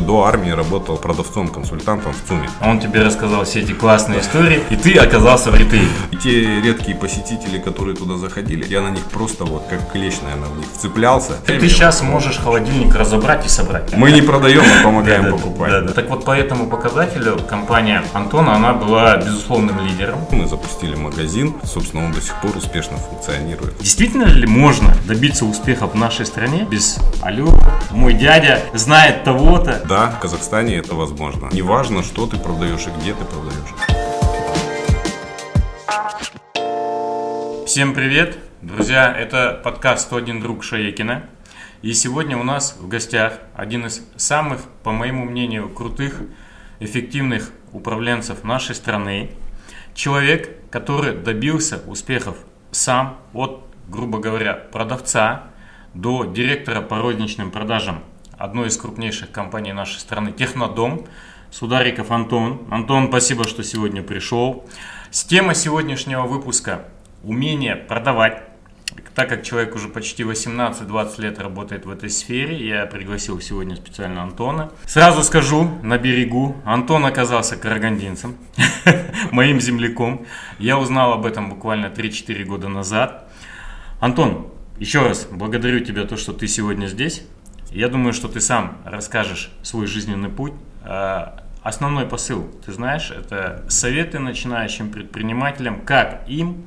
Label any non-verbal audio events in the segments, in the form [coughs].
До армии работал продавцом, консультантом в ЦУМе. Он тебе рассказал все эти классные истории, и ты оказался в ритейле. И те редкие посетители, которые туда заходили, я на них просто вот как клещ, наверное, в них вцеплялся. Ты сейчас можешь холодильник разобрать и собрать. Мы не продаем, мы помогаем покупать. Так вот, по этому показателю компания Антона, она была безусловным лидером. Мы запустили магазин, собственно, он до сих пор успешно функционирует. Действительно ли можно добиться успеха в нашей стране без «Алло, мой дядя знает того-то»? Да, в Казахстане это возможно. Неважно, что ты продаешь и где ты продаешь. Всем привет, друзья! Это подкаст «101 друг Шаекина». И сегодня у нас в гостях один из самых, по моему мнению, крутых, эффективных управленцев нашей страны. Человек, который добился успехов сам от, грубо говоря, продавца до директора по розничным продажам одной из крупнейших компаний нашей страны «Технодом». Судариков Антон. Антон, спасибо, что сегодня пришел. С тема сегодняшнего выпуска – умение продавать. Так как человек уже почти 18-20 лет работает в этой сфере, я пригласил сегодня специально Антона. Сразу скажу, на берегу, Антон оказался карагандинцем, [laughs] моим земляком. Я узнал об этом буквально 3-4 года назад. Антон, еще раз благодарю тебя то, что ты сегодня здесь. Я думаю, что ты сам расскажешь свой жизненный путь. А, Основной посыл, ты знаешь, это советы начинающим предпринимателям, как им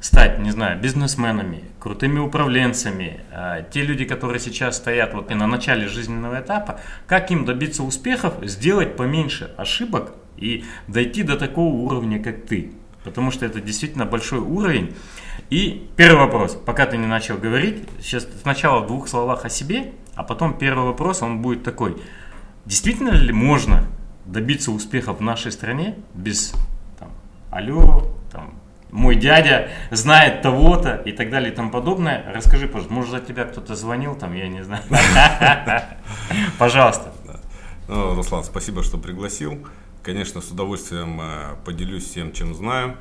стать, не знаю, бизнесменами, крутыми управленцами, а, те люди, которые сейчас стоят вот и на начале жизненного этапа, как им добиться успехов, сделать поменьше ошибок и дойти до такого уровня, как ты. Потому что это действительно большой уровень. И первый вопрос, пока ты не начал говорить, сейчас сначала в двух словах о себе, а потом первый вопрос, он будет такой. Действительно ли можно добиться успехов в нашей стране без там, алло, там, мой дядя знает того-то и так далее и тому подобное. Расскажи, пожалуйста, может за тебя кто-то звонил там, я не знаю. [laughs] Пожалуйста. Ну, Руслан, спасибо, что пригласил. Конечно, с удовольствием э, поделюсь всем, чем знаю.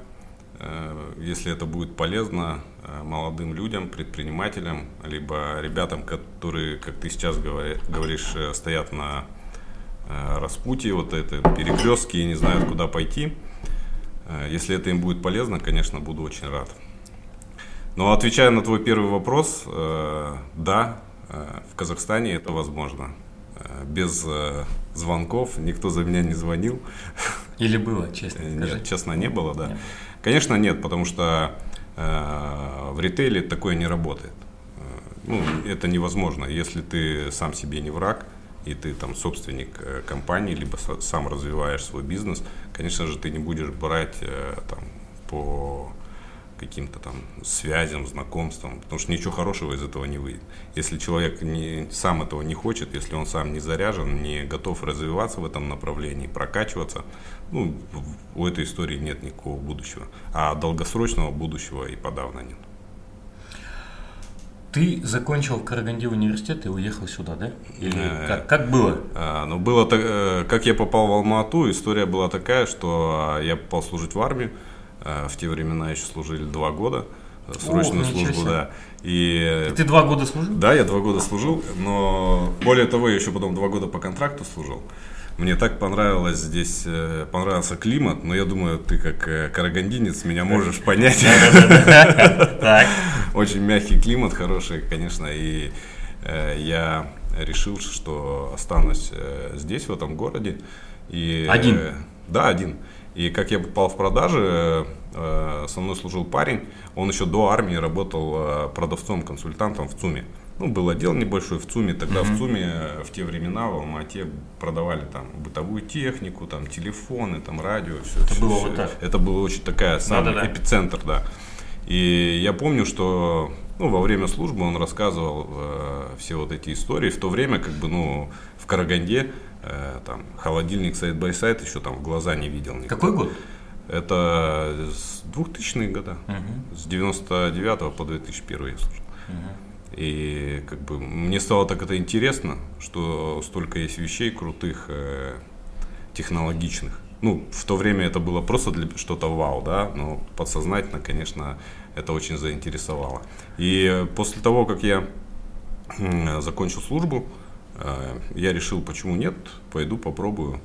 Э, Если это будет полезно э, молодым людям, предпринимателям, либо ребятам, которые, как ты сейчас говори- говоришь, э, стоят на распутье, вот это перекрестке и не знают, куда пойти. Если это им будет полезно, конечно, буду очень рад. Но отвечая на твой первый вопрос, да, в Казахстане это возможно. Без звонков никто за меня не звонил. Или было, честно скажи. Нет, честно, не было, да. Нет. Конечно, нет, потому что э, в ритейле такое не работает. Э, Ну, это невозможно, если ты сам себе не враг, и ты там собственник э, компании, либо сам развиваешь свой бизнес, конечно же, ты не будешь брать э, там по каким-то там связям, знакомствам, потому что ничего хорошего из этого не выйдет. Если человек не, сам этого не хочет, если он сам не заряжен, не готов развиваться в этом направлении, прокачиваться, ну, у этой истории нет никакого будущего. А долгосрочного будущего и подавно нет. Ты закончил в Караганде университет и уехал сюда, да? Или Э, как, как было? А, ну, было так, э, как я попал в Алмату, история была такая, что я попал служить в армию. В те времена еще служили два года, э, срочную ничего службу, да. И И ты два года служил? Да, я два года служил, но более того, я еще потом два года по контракту служил. Мне так понравилось здесь, э, понравился климат, но я думаю, ты как э, карагандинец меня можешь понять. [laughs] Очень мягкий климат, хороший, конечно, и э, я решил, что останусь здесь, в этом городе. И, Один? да, один. И как я попал в продажи, со мной служил парень, он еще до армии работал э, продавцом, консультантом в ЦУМе. Ну, был отдел небольшой в ЦУМе, тогда в ЦУМе э, в те времена в Алмате продавали там бытовую технику, там телефоны, там радио, все. Это было вот так? Это было очень такая самый Да-да-да. эпицентр, да. И я помню, что ну, во время службы он рассказывал э, все вот эти истории. В то время, как бы, ну, в Караганде э, там холодильник сайт бай сайт еще там в глаза не видел. никто. Какой год? Это с 2000-е года. С 99 по 2001 я служил. И как бы мне стало так это интересно, что столько есть вещей крутых, э, технологичных. Ну, в то время это было просто для что-то вау, да, но подсознательно, конечно, это очень заинтересовало. И э, после того, как я м, закончил службу, э, я решил, почему нет, пойду попробую.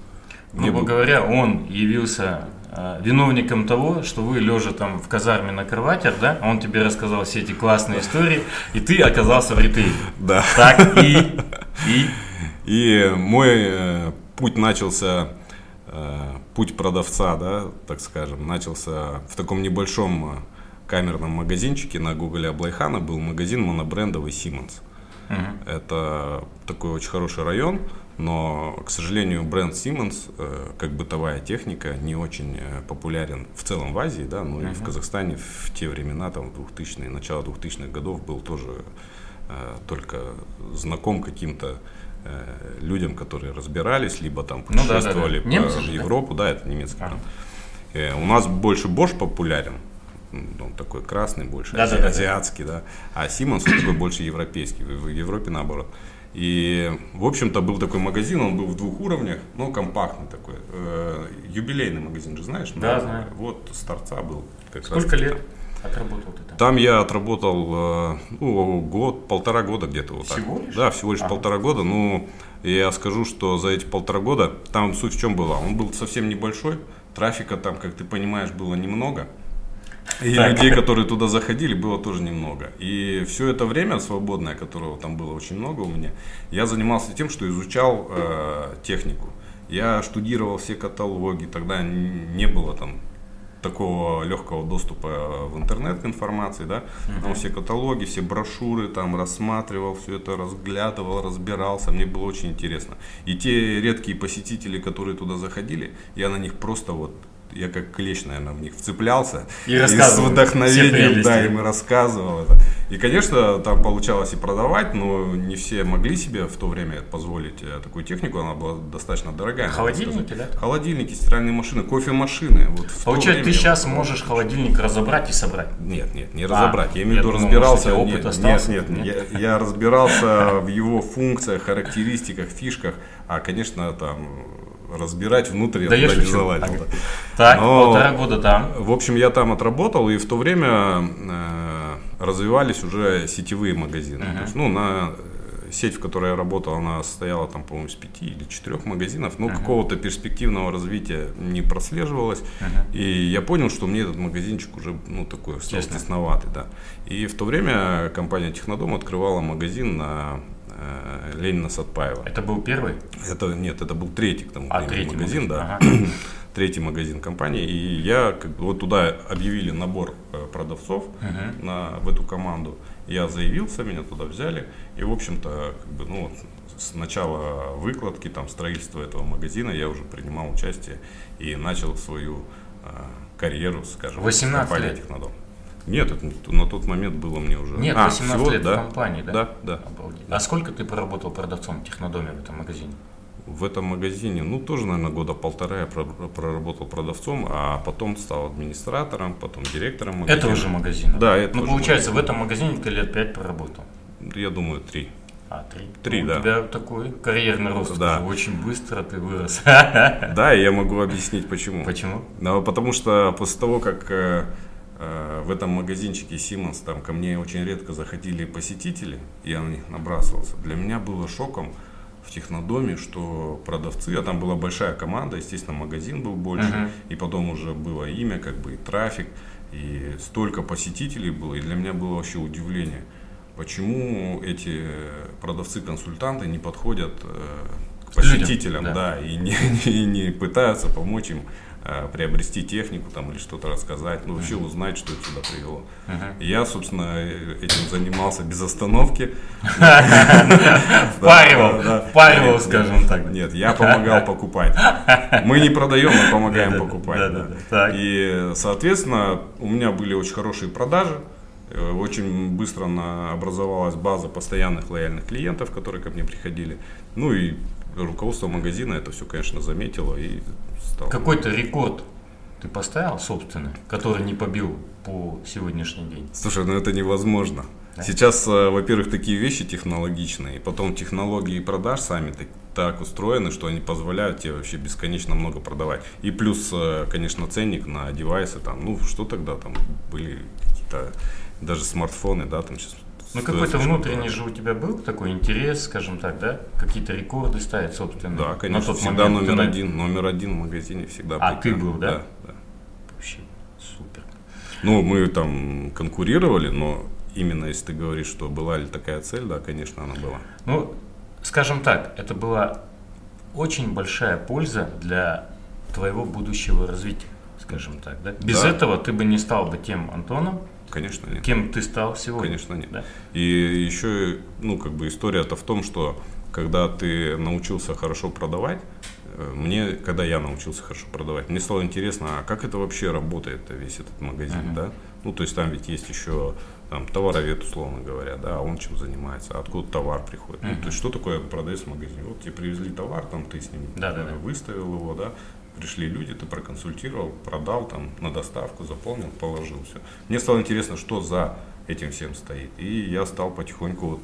Грубо бы... говоря, он явился э, виновником того, что вы лежа там в казарме на кроватях, да, он тебе рассказал все эти классные истории, и ты оказался в ритейле. Да. Так, и... [laughs] И, и мой э, путь начался, э, путь продавца, да, так скажем, начался в таком небольшом э, камерном магазинчике на Гугле Аблайхана, был магазин монобрендовый Siemens. Угу. Это такой очень хороший район, но, к сожалению, бренд Siemens, э, как бытовая техника, не очень э, популярен в целом в Азии, да, но uh-huh. и в Казахстане в те времена, там, 2000-е, начало 2000-х годов был тоже э, только знаком каким-то людям, которые разбирались, либо там путешествовали ну, да, да, да. Немцы, в Европу, да, да это немецкий бренд. А. У нас больше Bosch популярен, он такой красный больше, да, ази, да, азиатский, да, а Siemens он такой больше европейский, в Европе наоборот. И, в общем-то, был такой магазин, он был в двух уровнях, но компактный такой. Э, юбилейный магазин же знаешь? Да, знаю. Вот с торца был. Как Сколько лет отработал ты там? Там я отработал, э, ну, год, полтора года где-то вот так. Всего лишь? Да, всего лишь ага. полтора года. Ну, я скажу, что за эти полтора года, там суть в чем была? Он был совсем небольшой, трафика там, как ты понимаешь, было немного. И так. людей, которые туда заходили, было тоже немного. И все это время свободное, которого там было очень много у меня, я занимался тем, что изучал э, технику. Я штудировал все каталоги, тогда не было там такого легкого доступа в интернет к информации, да, uh-huh. все каталоги, все брошюры там рассматривал, все это разглядывал, разбирался, мне было очень интересно. И те редкие посетители, которые туда заходили, я на них просто вот я как клещ, наверное, в них вцеплялся. И, и с вдохновением, да, им рассказывал это. И, конечно, там получалось и продавать, но не все могли себе в то время позволить э, такую технику, она была достаточно дорогая. Холодильники, да? Холодильники, стиральные машины, кофемашины. Вот Получается, ты сейчас можешь холодильник разобрать и собрать? Нет, нет, не а, разобрать. Я имею в виду, разбирался. Может, опыт нет, остался? нет, нет, нет. Я, я разбирался [laughs] в его функциях, характеристиках, фишках, а, конечно, там разбирать внутрь да не залазил. Ага. Так, Но, полтора года там. В общем, я там отработал, и в то время э, развивались уже сетевые магазины. Uh-huh. То есть, ну, на э, сеть, в которой я работал, она состояла там, по-моему, из пяти или четырех магазинов, но uh-huh. какого-то перспективного развития не прослеживалось. Uh-huh. И я понял, что мне этот магазинчик уже, ну, такой стал тесноватый, да. И в то время компания Технодом открывала магазин на Э, Ленина Сатпаева. Это был первый? Это нет, это был третий к тому а, третий магазин, да. Ага. [coughs] третий магазин компании. И я как бы, вот туда объявили набор э, продавцов uh на, в эту команду. Я заявился, меня туда взяли. И, в общем-то, как бы, ну, с начала выкладки, там, строительства этого магазина я уже принимал участие и начал свою э, карьеру, скажем, 18 в лет. Технодом. Нет, это на тот момент было мне уже... Нет, а, 18 всего, лет да, в компании, да? Да, да. Обалдеть. А сколько ты проработал продавцом в Технодоме в этом магазине? В этом магазине, ну, тоже, наверное, года полтора я проработал продавцом, а потом стал администратором, потом директором магазина. Это уже магазин? Да, это Ну, получается, магазин. в этом магазине ты лет пять проработал? Я думаю, три. А, три? Три, ну, да. У тебя такой карьерный рост, да. очень быстро ты вырос. Да, я могу объяснить почему. Почему? Ну, потому что после того, как Э, в этом магазинчике Siemens там ко мне очень редко заходили посетители, я на них набрасывался. Для меня было шоком в Технодоме, что продавцы, а там была большая команда, естественно, магазин был больше, uh-huh. и потом уже было имя, как бы и трафик, и столько посетителей было, и для меня было вообще удивление, почему эти продавцы-консультанты не подходят э, к посетителям, Людям, да. да, и не, [laughs] не, не пытаются помочь им Э, приобрести технику там или что-то рассказать, ну вообще узнать, что их сюда привело. Uh-huh. я, собственно, этим занимался без остановки. Впаривал, впаривал, скажем так. Нет, я помогал покупать. Мы не продаем, мы помогаем покупать. И, соответственно, у меня были очень хорошие продажи. Э, очень быстро образовалась база постоянных лояльных клиентов, которые ко мне приходили. Ну и руководство магазина это все, конечно, заметило и стало. Какой-то рекорд ты поставил собственный, который не побил по сегодняшний день? Слушай, ну это невозможно. Да? Сейчас, э, во-первых, такие вещи технологичные, потом технологии продаж сами так, так устроены, что они позволяют тебе вообще бесконечно много продавать. И плюс, э, конечно, ценник на девайсы, там, ну что тогда там были какие-то даже смартфоны, да, там сейчас Ну какой-то внутренний же у тебя был такой интерес, скажем так, да? Какие-то рекорды ставить, собственно. Да, конечно. На тот всегда момент, номер один, номер один в магазине всегда. А ты был, да? Да, да. Вообще супер. Ну, мы там конкурировали, но именно если ты говоришь, что была ли такая цель, да, конечно, она была. Ну, скажем так, это была очень большая польза для твоего будущего развития, скажем так, да? Без да. этого ты бы не стал бы тем Антоном, Конечно, нет. Кем ты стал сегодня? Конечно, нет. Да? И еще, ну, как бы история-то в том, что когда ты научился хорошо продавать, э, мне, когда я научился хорошо продавать, мне стало интересно, а как это вообще работает, весь этот магазин, uh-huh. да? Ну, то есть там ведь есть еще там, товаровед, условно говоря, да, он чем занимается, откуда товар приходит. Uh-huh. Ну, то есть что такое продавец в магазине? Вот тебе привезли товар, там ты с ним да, да, да. выставил его, да, пришли люди, ты проконсультировал, продал там на доставку, заполнил, положил все. Мне стало интересно, что за этим всем стоит. И я стал потихоньку вот,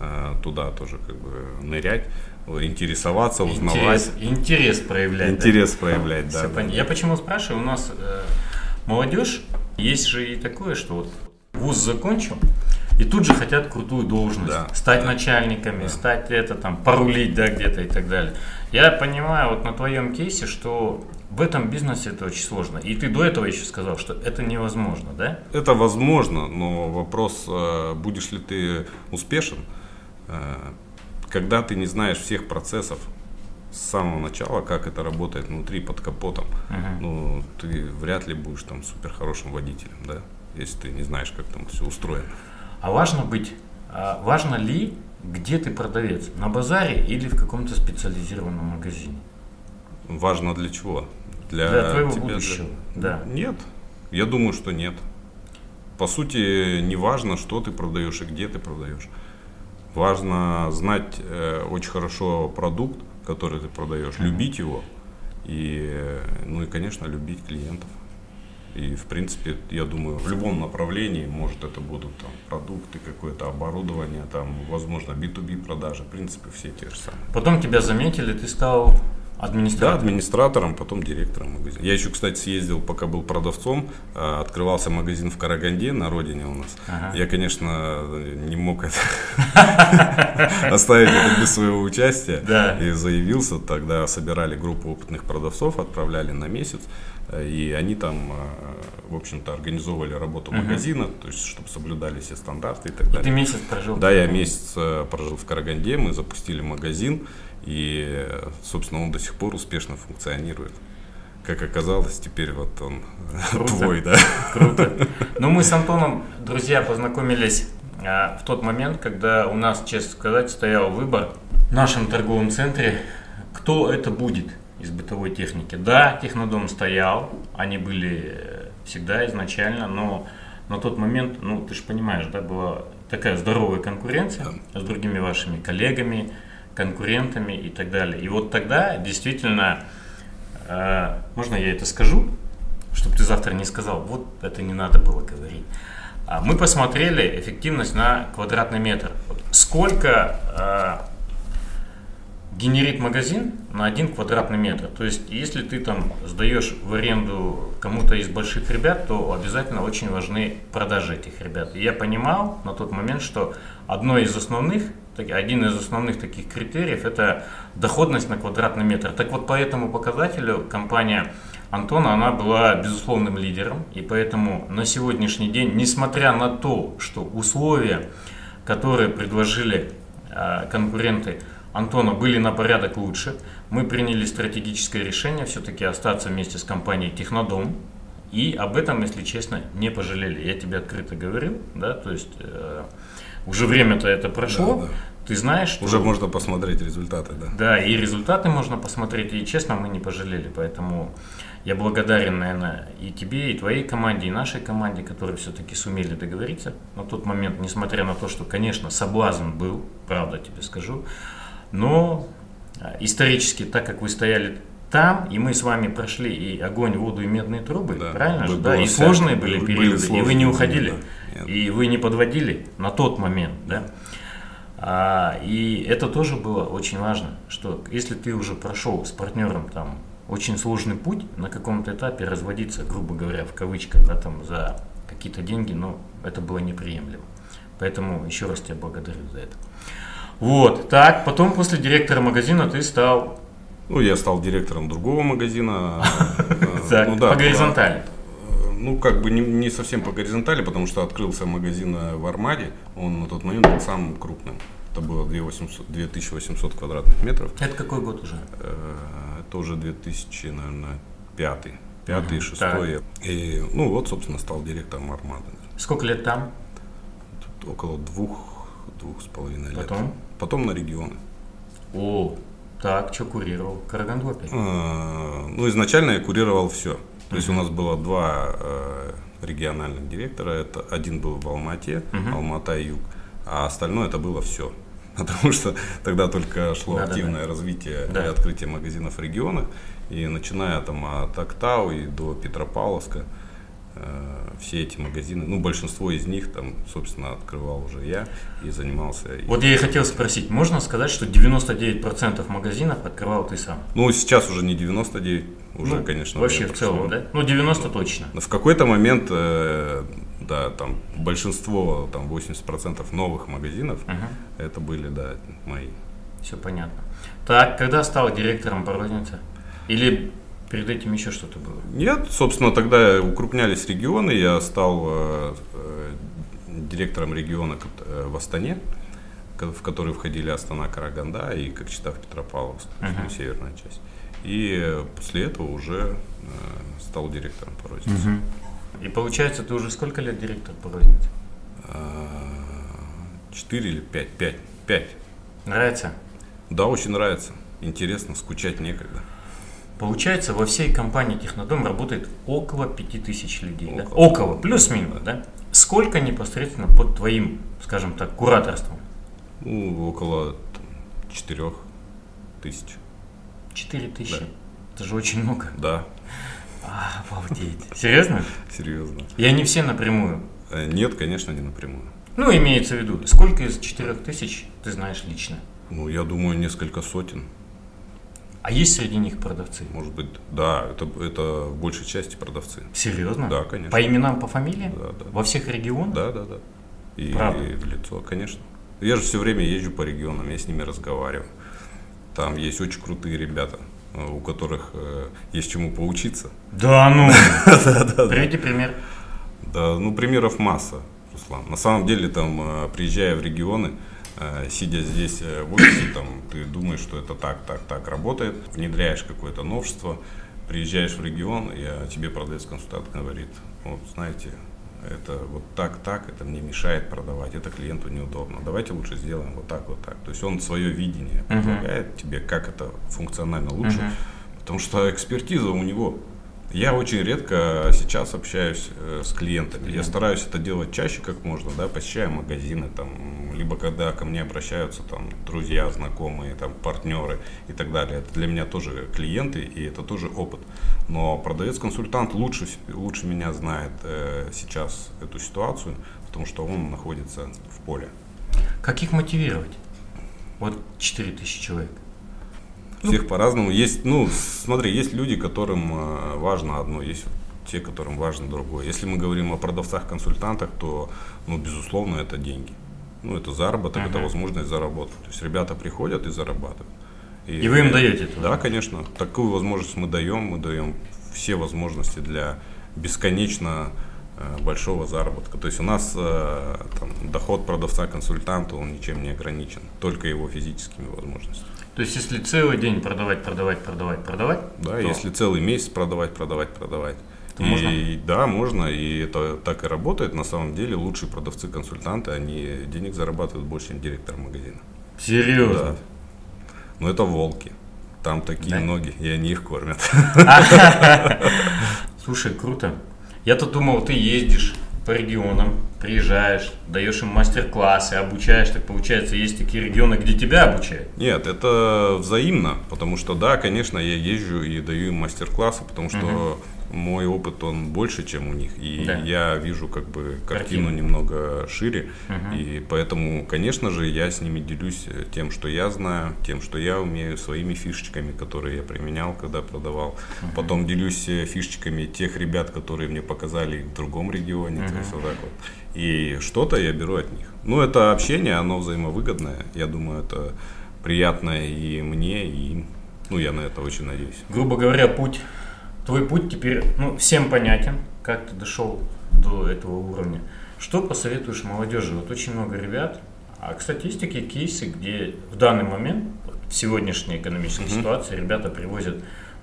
э, туда тоже как бы нырять, интересоваться, узнавать. Интерес, интерес проявлять. Интерес да? проявлять, да. да. Я почему спрашиваю, у нас э, молодежь, есть же и такое, что вот вуз закончил, и тут же хотят крутую должность, да, стать да, начальниками, да. стать это там, порулить, да, где-то и так далее. Я понимаю вот на твоем кейсе, что в этом бизнесе это очень сложно. И ты до этого еще сказал, что это невозможно, да? Это возможно, но вопрос, э, будешь ли ты успешен, э, когда ты не знаешь всех процессов с самого начала, как это работает внутри под капотом, uh-huh. ну, ты вряд ли будешь там супер хорошим водителем, да, если ты не знаешь, как там все устроено. А важно быть, а важно ли, где ты продавец, на базаре или в каком-то специализированном магазине? Важно для чего? Для, для твоего тебя, будущего, для... да. Нет, я думаю, что нет. По сути, не важно, что ты продаешь и где ты продаешь. Важно знать э, очень хорошо продукт, который ты продаешь, mm-hmm. любить его и, э, ну и, конечно, любить клиентов. И, в принципе, я думаю, в любом направлении, может, это будут там продукты, какое-то оборудование, там, возможно, B2B продажи, в принципе, все те же самые. Потом тебя заметили, ты стал Администратором? Да, администратором, потом директором магазина. Я еще, кстати, съездил, пока был продавцом, а, открывался магазин в Караганде, на родине у нас. Ага. Я, конечно, не мог это [laughs] оставить это без своего участия. И заявился, тогда собирали группу опытных продавцов, отправляли на месяц. И они там, а, в общем-то, организовывали работу uh магазина, то есть, чтобы соблюдали все стандарты и так далее. И ты месяц прожил? Да, я месяц э, прожил в Караганде, мы запустили магазин. И, собственно, он до сих пор успешно функционирует. Как оказалось, теперь вот он [laughs] Круто. твой, да. Круто. [laughs] Ну, мы с Антоном, друзья, познакомились а, в тот момент, когда у нас, честно сказать, стоял выбор в нашем торговом центре, кто это будет из бытовой техники. Да, технодом стоял, они были всегда изначально, но на тот момент, ну, ты же понимаешь, да, была такая здоровая конкуренция да. с другими вашими коллегами, конкурентами и так далее. И вот тогда действительно, э, можно я это скажу, чтобы ты завтра не сказал, вот это не надо было говорить. А мы посмотрели эффективность на квадратный метр. Сколько э, генерит магазин на один квадратный метр. То есть, если ты там сдаешь в аренду кому-то из больших ребят, то обязательно очень важны продажи этих ребят. И я понимал на тот момент, что одно из основных, один из основных таких критериев – это доходность на квадратный метр. Так вот, по этому показателю компания Антона, она была безусловным лидером, и поэтому на сегодняшний день, несмотря на то, что условия, которые предложили а, конкуренты, Антона были на порядок лучше. Мы приняли стратегическое решение все-таки остаться вместе с компанией Технодом. И об этом, если честно, не пожалели. Я тебе открыто говорил, да, то есть э, уже время-то это прошло. Да, да. Ты знаешь, что... Уже можно посмотреть результаты, да. Да, и результаты можно посмотреть, и честно, мы не пожалели. Поэтому я благодарен, наверное, и тебе, и твоей команде, и нашей команде, которые все-таки сумели договориться на тот момент, несмотря на то, что, конечно, соблазн был, правда тебе скажу. Но а, исторически, так как вы стояли там, и мы с вами прошли и огонь, воду и медные трубы, да, правильно же? Да, и сложные были периоды, сложные, и вы не уходили, да, и вы не подводили на тот момент, да. А, и это тоже было очень важно, что если ты уже прошел с партнером там очень сложный путь, на каком-то этапе разводиться, грубо говоря, в кавычках, да, там за какие-то деньги, но это было неприемлемо. Поэтому еще раз тебя благодарю за это. Вот, так, потом после директора магазина ты стал... Ну, я стал директором другого магазина. [laughs] Так, Ну по горизонтали. Ну, как бы не, совсем по горизонтали, потому что открылся магазин э, в Армаде. Он на тот момент был самым крупным. Это было 2800 2800 квадратных метров. Это какой год уже? Э, Это уже 2000, наверное, пятый. Пятый, шестой. И, ну, вот, собственно, стал директором Армады. Сколько лет там? Тут около двух, двух с половиной лет. Потом? Потом на регионы. О, так, что курировал? Караганду опять? Э, Ну, изначально я курировал все. То есть у нас было два э, региональных директора. Это один был в Алмате. Алмата и Юг, а остальное это было все. [laughs] Потому что тогда только шло Да-да-да. активное развитие Да. и открытие магазинов в регионах. И начиная там от Актау и до Петропавловска, все эти магазины, ну, большинство из них там, собственно, открывал уже я и занимался. Вот я и хотел спросить, можно сказать, что 99% магазинов открывал ты сам? Ну, сейчас уже не 99, уже, Ну, конечно. Вообще в целом, да? Ну, 90 точно. Но В какой-то момент, э, да, там большинство, там 80% новых магазинов, Мгм. это были, да, мои. Все понятно. Так, когда стал директором по рознице? Или перед этим еще что-то было? Нет, собственно, тогда укрупнялись регионы, я стал э, э, директором региона э, в Астане, в который входили Астана, Караганда и Кокчетав, Петропавловск, ну, северная часть. И после этого уже стал директором по рознице. И получается, ты уже сколько лет директор по рознице? Четыре или пять? Пять. Пять. Нравится? Да, очень нравится. Интересно, скучать некогда. Получается, во всей компании Технодом работает около 5000 людей. да? Около. Около, плюс-минус, да? Сколько непосредственно под твоим, скажем так, кураторством? Ну, около там, четырех тысяч. 4000. Да. Это же очень много. Да, А, обалдеть. Серьезно? серьезно. И они все напрямую. Э, Нет, конечно, не напрямую. Ну, имеется в виду, сколько из 4000 ты знаешь лично? Ну, я думаю, несколько сотен. А есть среди них продавцы? Может быть, да, это, это в большей части продавцы. Серьезно? Да, конечно. По именам, по фамилиям? Да, да. Во всех регионах? Да, да, да. И, Правда? и в лицо, конечно. Я же все время езжу по регионам, я с ними разговариваю. Там есть очень крутые ребята, у которых э, есть чему поучиться. Да ну! [laughs] Приведи пример. Да, ну примеров масса, Руслан. На самом деле, там, э, приезжая в регионы, сидя здесь э, в офисе, там, ты думаешь, что это так, так, так работает, внедряешь какое-то новшество, приезжаешь в регион, и э, тебе продавец-консультант говорит, вот, знаете, это вот так, так, это мне мешает продавать, это клиенту неудобно. Давайте лучше сделаем вот так, вот так. То есть он свое видение Мгм. предлагает тебе, как это функционально лучше, Мгм. потому что экспертиза у него. Я очень редко сейчас общаюсь э, с клиентами. Я стараюсь это делать чаще, как можно, да, посещаю магазины, там, либо когда ко мне обращаются там друзья, знакомые, там, партнеры и так далее. Это для меня тоже клиенты, и это тоже опыт. Но продавец-консультант лучше, лучше меня знает э, сейчас эту ситуацию, потому что он находится в поле. Как их мотивировать? Вот 4000 человек. Всех по-разному. Есть, ну, смотри, есть люди, которым э, важно одно, есть те, которым важно другое. Если мы говорим о продавцах-консультантах, то, ну, безусловно, это деньги. Ну, это заработок, это Мгм. возможность заработать. То есть ребята приходят и зарабатывают. И вы им даете это? Да, конечно. Такую возможность мы даем. Мы даем все возможности для бесконечно э, большого заработка. То есть у нас э, там, доход продавца-консультанта, он ничем не ограничен, только его физическими возможностями. То есть, если целый день продавать, продавать, продавать, продавать, Да, то- если целый месяц продавать, продавать, продавать. И, можно? Да, можно, и это так и работает. На самом деле лучшие продавцы-консультанты, они денег зарабатывают больше, чем директор магазина. Серьезно? Да. Но это волки. Там такие Да? ноги, и они их кормят. [laughs] Слушай, круто. Я-то думал, ты ездишь по регионам, приезжаешь, даешь им мастер-классы, обучаешь. Так получается, есть такие регионы, где тебя обучают. Нет, это взаимно, потому что да, конечно, я езжу и даю им мастер-классы, потому что мой опыт, он больше, чем у них. И Да. я вижу как бы картину Картину. немного шире. Мгм. И поэтому, конечно же, я с ними делюсь э, тем, что я знаю, тем, что я умею, своими фишечками, которые я применял, когда продавал. Потом делюсь э, фишечками тех ребят, которые мне показали в другом регионе. То есть вот так вот. И что-то я беру от них. Ну, это общение, оно взаимовыгодное. Я думаю, это приятно и мне, и им. Ну, я на это очень надеюсь. Грубо говоря, путь, твой путь теперь ну, всем понятен, как ты дошел до этого уровня. Что посоветуешь молодежи? Вот очень много ребят, а, кстати, есть такие кейсы, где в данный момент, в сегодняшней экономической ситуации, ребята привозят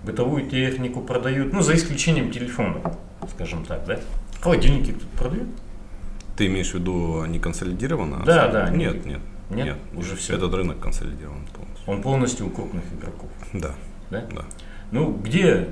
бытовую технику, продают, ну, за исключением телефонов, скажем так, да? Холодильники кто-то продает? Ты имеешь в виду не консолидированно? Да, да, Нет, нет. Нет? Уже всё. Этот рынок консолидирован полностью. Он полностью у крупных игроков, Да, да? да. Ну, где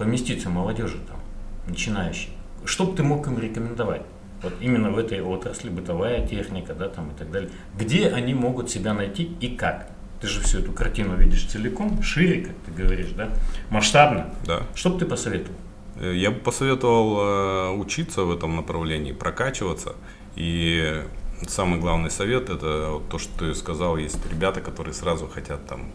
поместиться молодежи там, начинающей? Что бы ты мог им рекомендовать? Вот именно в этой отрасли, бытовая техника, да, там и так далее. Где они могут себя найти и как? Ты же всю эту картину видишь целиком, шире, как ты говоришь, да, масштабно. да. Что бы ты посоветовал? Э, Я бы посоветовал э, учиться в этом направлении, прокачиваться. И самый главный совет это то, что ты сказал, есть ребята, которые сразу хотят там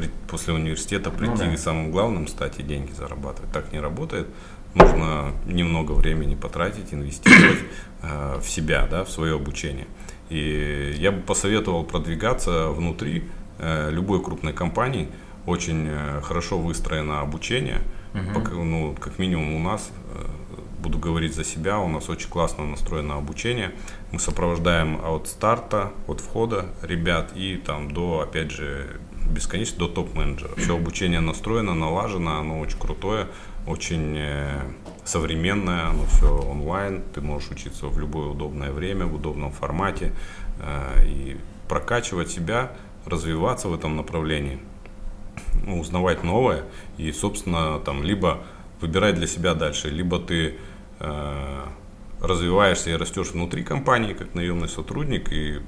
при- после университета прийти да. и самым главным стать и деньги зарабатывать. Так не работает. Нужно немного времени потратить, инвестировать э, в себя, да, в свое обучение. И я бы посоветовал продвигаться внутри э, любой крупной компании. Очень э, хорошо выстроено обучение. Пока, ну, как минимум у нас, э, буду говорить за себя, у нас очень классно настроено обучение. Мы сопровождаем от старта, от входа ребят и там до, опять же, бесконечно до топ-менеджера. Все обучение настроено, налажено, оно очень крутое, очень э, современное, оно все онлайн. Ты можешь учиться в любое удобное время, в удобном формате э, и прокачивать себя, развиваться в этом направлении ну, узнавать новое и, собственно, там либо выбирать для себя дальше, либо ты э, развиваешься и растешь внутри компании как наемный сотрудник и,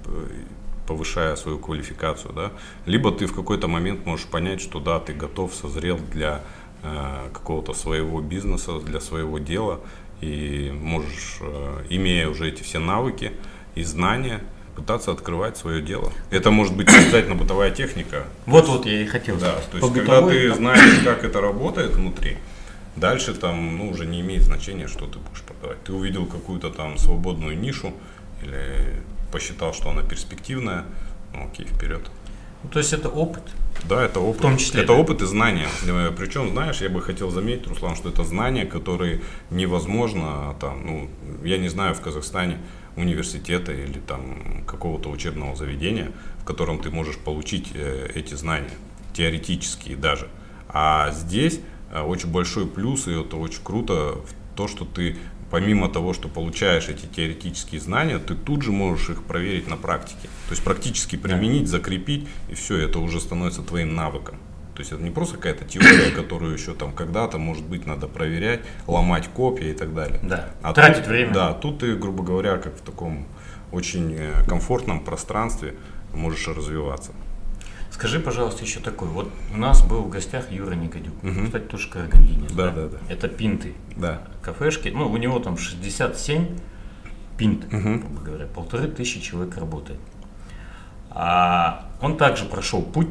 повышая свою квалификацию, да, либо ты в какой-то момент можешь понять, что да, ты готов, созрел для э, какого-то своего бизнеса, для своего дела. И можешь, э, имея уже эти все навыки и знания, пытаться открывать свое дело. Это может быть обязательно бытовая техника, Вот-вот я и хотел да, то есть, когда ты знаешь, как это работает внутри, дальше там, ну, уже не имеет значения, что ты будешь продавать. Ты увидел какую-то там свободную нишу или посчитал, что она перспективная, ну, окей, вперед. Ну, то есть это опыт. Да, это опыт. В том числе, это да. опыт и знания. Причем, знаешь, я бы хотел заметить, Руслан, что это знания, которые невозможно там, ну, я не знаю в Казахстане университета или там какого-то учебного заведения, в котором ты можешь получить э, эти знания, теоретические даже. А здесь э, очень большой плюс, и это очень круто, в то, что ты помимо того, что получаешь эти теоретические знания, ты тут же можешь их проверить на практике. То есть практически применить, закрепить, и все, это уже становится твоим навыком. То есть это не просто какая-то теория, [coughs] которую еще там когда-то, может быть, надо проверять, ломать копья и так далее. Да. А Тратить тут- время. Да, тут ты, грубо говоря, как в таком очень э, комфортном пространстве можешь развиваться. Скажи, пожалуйста, еще такой. Вот у нас был в гостях Юра Никодюк. Кстати, тоже карагандинец. Да, да, да. Это пинты. Да. Кафешки. Ну, у него там 67 пинт, грубо говоря. Полторы тысячи человек работает. А он также прошел путь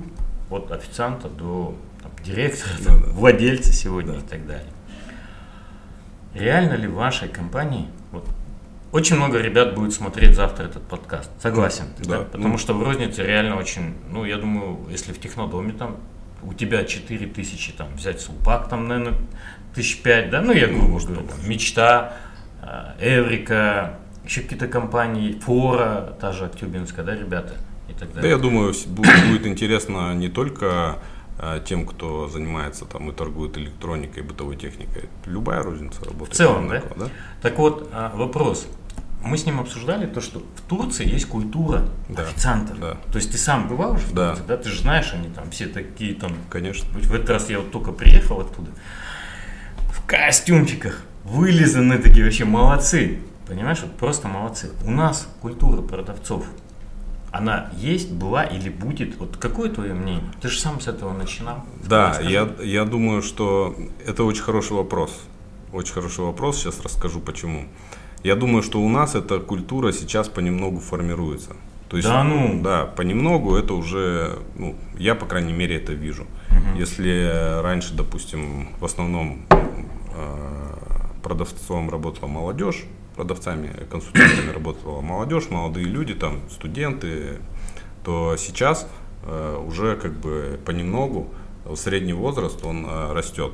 от официанта до там, директора, Да, там, да. владельца сегодня и так далее. Реально ли в вашей компании, очень много ребят будет смотреть завтра этот подкаст, согласен, Да. да? потому Ну. что в рознице реально очень, ну я думаю, если в технодоме там у тебя 4 тысячи, там взять сулпак, там, наверное, тысяч пять, да, ну я грубо может, говорю, побольше. мечта, э, Эврика, еще какие-то компании, Фора, та же Актюбинская, да, ребята, и так Да, далее. я думаю, будет, будет интересно не только э, тем, кто занимается там и торгует электроникой, бытовой техникой. Любая розница работает. В целом, да? да? Так вот, а, вопрос. Мы с ним обсуждали то, что в Турции есть культура Да, официантов. да. То есть ты сам бывал уже в Да. Турции, да? Ты же знаешь, они там все такие там. Конечно. В этот раз я вот только приехал оттуда. В костюмчиках. Вылизаны такие вообще молодцы. Понимаешь, вот просто молодцы. У нас культура продавцов. Она есть, была или будет? Вот какое твое мнение? Ты же сам с этого начинал. Да, я, я думаю, что это очень хороший вопрос. очень хороший вопрос, сейчас расскажу почему. Я думаю, что у нас эта культура сейчас понемногу формируется. То есть, Да ну? Да, понемногу это уже, ну, я, по крайней мере, это вижу. Если раньше, допустим, в основном э, продавцом работала молодежь, продавцами, консультантами работала молодежь, молодые люди, там, студенты, то сейчас э, уже как бы понемногу средний возраст, он э, растет.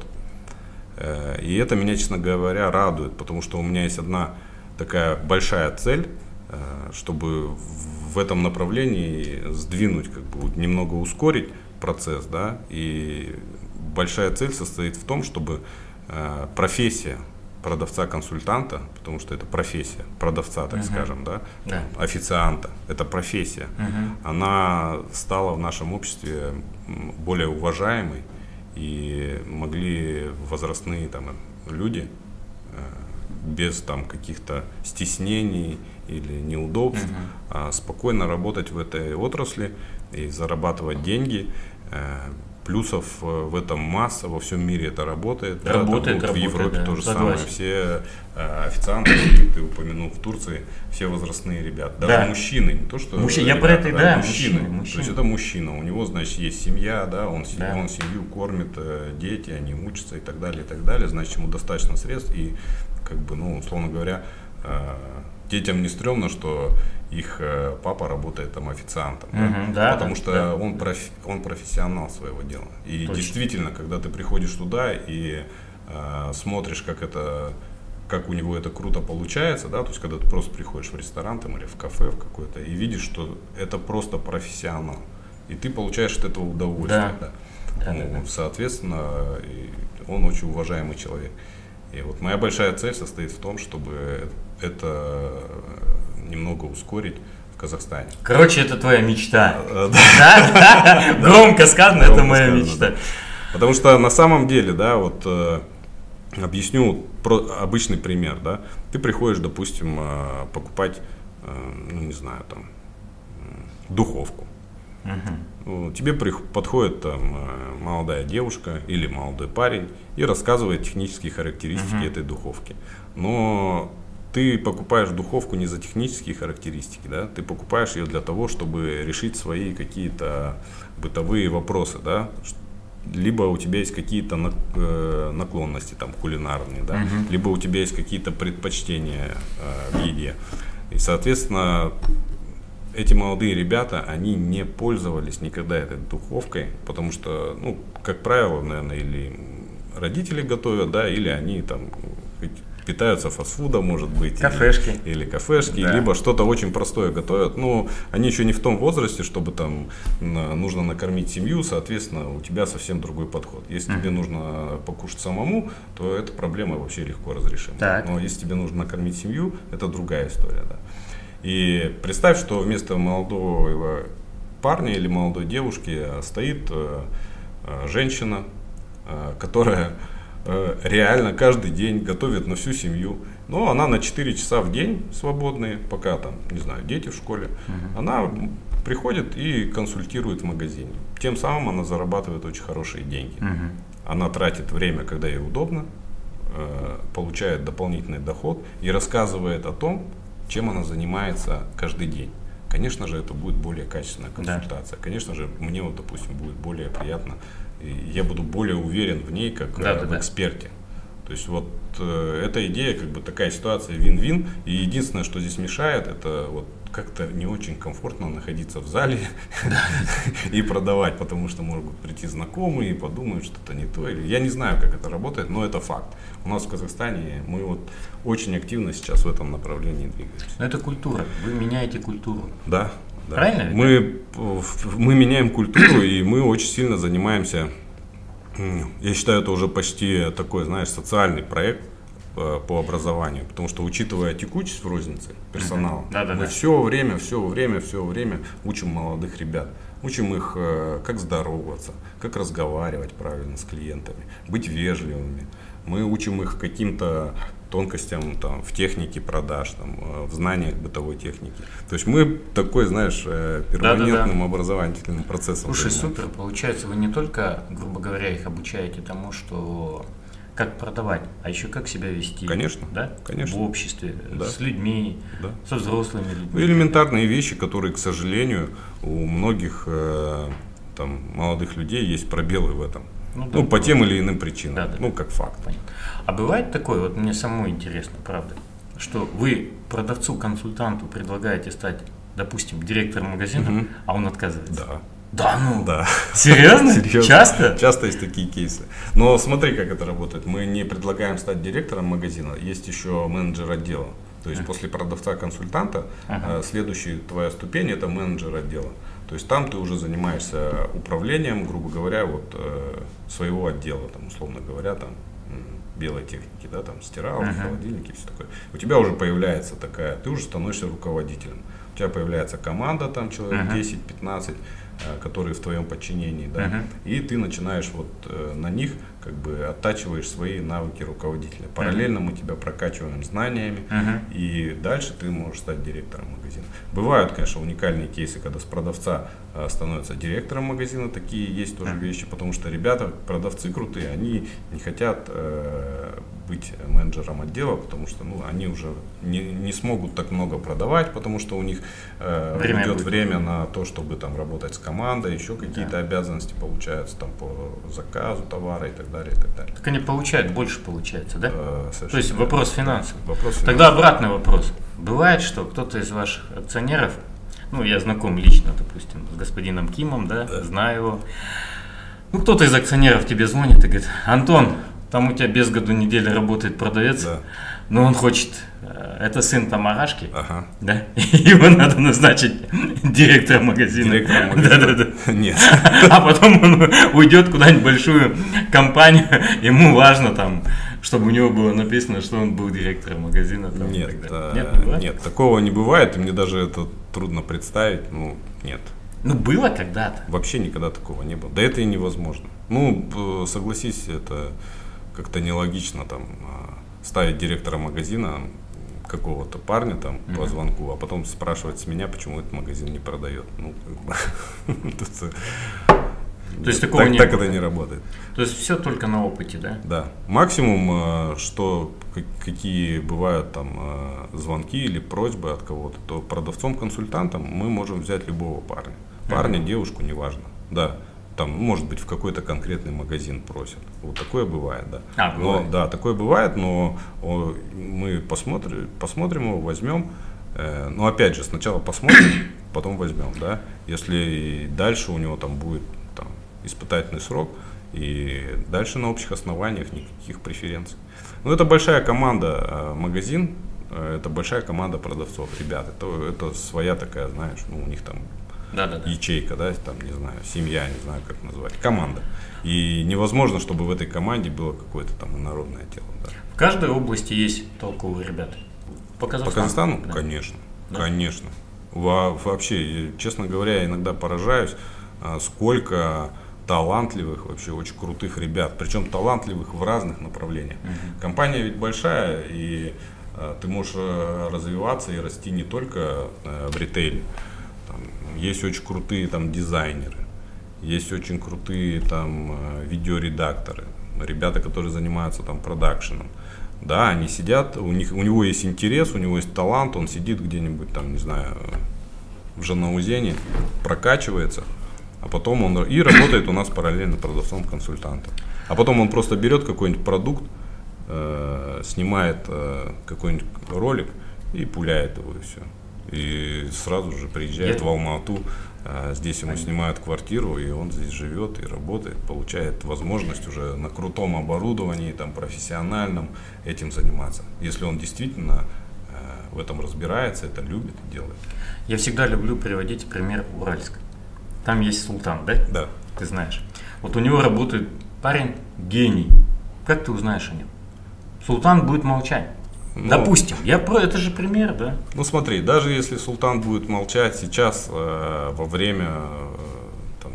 Э, И это меня, честно говоря, радует, потому что у меня есть одна такая большая цель, э, чтобы в- этом направлении сдвинуть, как бы немного ускорить процесс, да, и большая цель состоит в том, чтобы э, профессия продавца-консультанта, потому что это профессия продавца, так скажем, да, Да. официанта, это профессия, она стала в нашем обществе более уважаемой, и могли возрастные там люди без там каких-то стеснений или неудобств а, спокойно работать в этой отрасли и зарабатывать деньги. Э, Плюсов э, в этом масса, во всем мире это работает. Да, Работает, там вот в работает, Европе да, то же согласен. самое. Все э, официанты, ты упомянул, в Турции, все возрастные ребята. Даже Да. мужчины, не то что Мужчины, я ребята, про это и- да, мужчины. мужчины, То мужчины. есть это мужчина, у него, значит, есть семья, да, он, Да. он семью кормит, дети, они учатся и так далее, и так далее, значит, ему достаточно средств, и, как бы, ну, условно говоря, э, детям не стрёмно, что их э, папа работает там официантом, да, Мгм, да, потому да, что да. он, профи- он профессионал своего дела. И Точно. действительно, когда ты приходишь туда и э, смотришь, как это как у него это круто получается, да, то есть когда ты просто приходишь в ресторан там, или в кафе в какое-то и видишь, что это просто профессионал, и ты получаешь от этого удовольствие, Да. да. Да, Ну, да, да. соответственно, он очень уважаемый человек. И вот моя большая цель состоит в том, чтобы это немного ускорить в Казахстане. Короче, это твоя мечта. Э, Да. [laughs] Громко сказано, это моя мечта. Потому что на самом деле, да, вот э, объясню про обычный пример, да. Ты приходишь, допустим, э, покупать, ну не знаю, там духовку. Тебе подходит там э, молодая девушка или молодой парень и рассказывает технические характеристики этой духовки. Но ты покупаешь духовку не за технические характеристики, да, ты покупаешь ее для того, чтобы решить свои какие-то бытовые вопросы, да, либо у тебя есть какие-то э, наклонности там кулинарные, да, либо у тебя есть какие-то предпочтения э, в еде. И, соответственно, эти молодые ребята, они не пользовались никогда этой духовкой, потому что, ну, как правило, наверное, или родители готовят, да, или они там питаются фастфудом, может быть. или- Кафешки. Или, кафешки, Да. либо что-то очень простое готовят. Но они еще не в том возрасте, чтобы там на- нужно накормить семью, соответственно, у тебя совсем другой подход. Если тебе нужно покушать самому, то эта проблема вообще легко разрешима. Так. Но если тебе нужно накормить семью, это другая история, да. И представь, что вместо молодого парня или молодой девушки стоит э, э, женщина, э, которая реально каждый день готовит на всю семью. Но она на 4 часа в день свободные, пока там, не знаю, дети в школе. Она приходит и консультирует в магазине. Тем самым она зарабатывает очень хорошие деньги. Она тратит время, когда ей удобно, получает дополнительный доход и рассказывает о том, чем она занимается каждый день. Конечно же, это будет более качественная консультация. Конечно же, мне вот, допустим, будет более приятно, и я буду более уверен в ней, как Да, э, да, в да. эксперте. То есть вот э, эта идея, как бы такая ситуация вин-вин. И единственное, что здесь мешает, это вот как-то не очень комфортно находиться в зале [laughs] и продавать, потому что могут прийти знакомые и подумают, что это не то. Или я не знаю, как это работает, но это факт. У нас в Казахстане мы вот очень активно сейчас в этом направлении двигаемся. Но это культура. Вы меняете культуру. Да. да. Правильно Мы, мы меняем культуру, и мы очень сильно занимаемся, я считаю, это уже почти такой, знаешь, социальный проект по образованию, потому что учитывая текучесть в рознице персонала, Мгм. Да-да-да. мы все время, все время, все время учим молодых ребят. Учим их, э, как здороваться, как разговаривать правильно с клиентами, быть вежливыми. Мы учим их каким-то тонкостям там, в технике продаж, там, э, в знаниях бытовой техники. То есть мы такой, знаешь, э, перманентным образовательным процессом Слушай, занимаемся. супер. Получается, вы не только, грубо говоря, их обучаете тому, что как продавать, а еще как себя вести. Конечно. Да? Конечно. В обществе, Да. с людьми, Да. со взрослыми людьми. Ну, элементарные вещи, которые, к сожалению, у многих э, там, молодых людей есть пробелы в этом. Ну да. Ну, по тем или иным причинам. Да, да. Ну, как факт. Понятно. А бывает такое, вот мне самому интересно, правда, что вы продавцу-консультанту предлагаете стать, допустим, директором магазина, Мгм. а он отказывается. Да. Да ну? Да. Серьезно? [laughs] Серьезно. Часто? Часто есть такие кейсы. Но смотри, как это работает. Мы не предлагаем стать директором магазина, есть еще менеджер отдела. То есть после продавца-консультанта Ага. э, следующая твоя ступень это менеджер отдела. То есть там ты уже занимаешься управлением, грубо говоря, вот э, своего отдела, там, условно говоря, там белой техники, да, там стиралки, Ага. холодильники, все такое. У тебя уже появляется такая, ты уже становишься руководителем. У тебя появляется команда, там человек Ага. 10-15, э, которые в твоем подчинении, да, Ага. и ты начинаешь вот э, на них как бы оттачиваешь свои навыки руководителя. Параллельно мы тебя прокачиваем знаниями, Мгм. и дальше ты можешь стать директором магазина. Бывают, конечно, уникальные кейсы, когда с продавца э, становится директором магазина, такие есть тоже Мгм. вещи, потому что ребята, продавцы крутые, они не хотят быть менеджером отдела, потому что ну, они уже не, не смогут так много продавать, потому что у них э, Время идет будет. время на то, чтобы там работать с командой, еще какие-то обязанности получаются там по заказу товара и так далее, и так далее. Так они получают, больше получается, да? Э, То есть вопрос финансов. Вопрос Тогда финансов. обратный вопрос. Бывает, что кто-то из ваших акционеров, ну, я знаком лично, допустим, с господином Кимом, да, Да. знаю его. Ну, кто-то из акционеров тебе звонит и говорит, Антон, там у тебя без году недели работает продавец, Да. но он хочет, э, это сын Тамарашки, Ага. да, [laughs] его надо назначить директором магазина. Директором Да, магазина? да, да. Нет. [laughs] А потом он уйдет куда-нибудь большую компанию, ему важно там, чтобы у него было написано, что он был директором магазина. Там, Нет, э, нет, не нет, такого не бывает, и мне даже это трудно представить. Ну, нет. Ну, было когда-то. Вообще никогда такого не было. Да это и невозможно. Ну, согласись, это как-то нелогично там а, ставить директора магазина какого-то парня там по Мгм. звонку, а потом спрашивать с меня, почему этот магазин не продает. Ну, как бы, [laughs] э, То есть такого так, не так это не работает. То есть все только на опыте, да? Да. Максимум, э, что какие бывают там э, звонки или просьбы от кого-то, то продавцом-консультантом мы можем взять любого парня. Парня, девушку, неважно. Да. Там, может быть, в какой-то конкретный магазин просят. Вот такое бывает, да. А, но, бывает. да, такое бывает, но о, мы посмотрим, посмотрим его, возьмем. Э, но опять же, сначала посмотрим, [coughs] потом возьмем, да. Если дальше у него там будет там, испытательный срок, и дальше на общих основаниях никаких преференций. Ну, это большая команда э, магазин, э, это большая команда продавцов, ребят. Это, это своя такая, знаешь, ну, у них там Да, да, да. ячейка, да, там, не знаю, семья, не знаю, как назвать, команда. И невозможно, чтобы в этой команде было какое-то там инородное тело. Да. В каждой области есть толковые ребята. По По Казахстану? Казахстану? Да. Конечно, Да? конечно. Во- вообще, честно говоря, я иногда поражаюсь, а, сколько талантливых, вообще очень крутых ребят, причем талантливых в разных направлениях. Мгм. Компания ведь большая, и э, ты можешь э, развиваться и расти не только э, в ритейле. Есть очень крутые там дизайнеры, есть очень крутые там э, видеоредакторы, ребята, которые занимаются там продакшеном. Да, они сидят, у них у него есть интерес, у него есть талант, он сидит где-нибудь там, не знаю, в Жанаузене, прокачивается, а потом он и работает у нас параллельно продавцом-консультантом. А потом он просто берет какой-нибудь продукт, э, снимает э, какой-нибудь ролик и пуляет его и все. И сразу же приезжает Я- в Алмату, э, здесь ему снимают квартиру, и он здесь живет и работает, получает возможность уже на крутом оборудовании, там, профессиональном этим заниматься. Если он действительно э, в этом разбирается, это любит и делает. Я всегда люблю приводить пример Уральск. Там есть Султан, да? Да. Ты знаешь. Вот у него работает парень гений. Как ты узнаешь о нем? Султан будет молчать. Ну, Допустим, я про это же пример, да? Ну смотри, даже если Султан будет молчать сейчас э, во время э, там,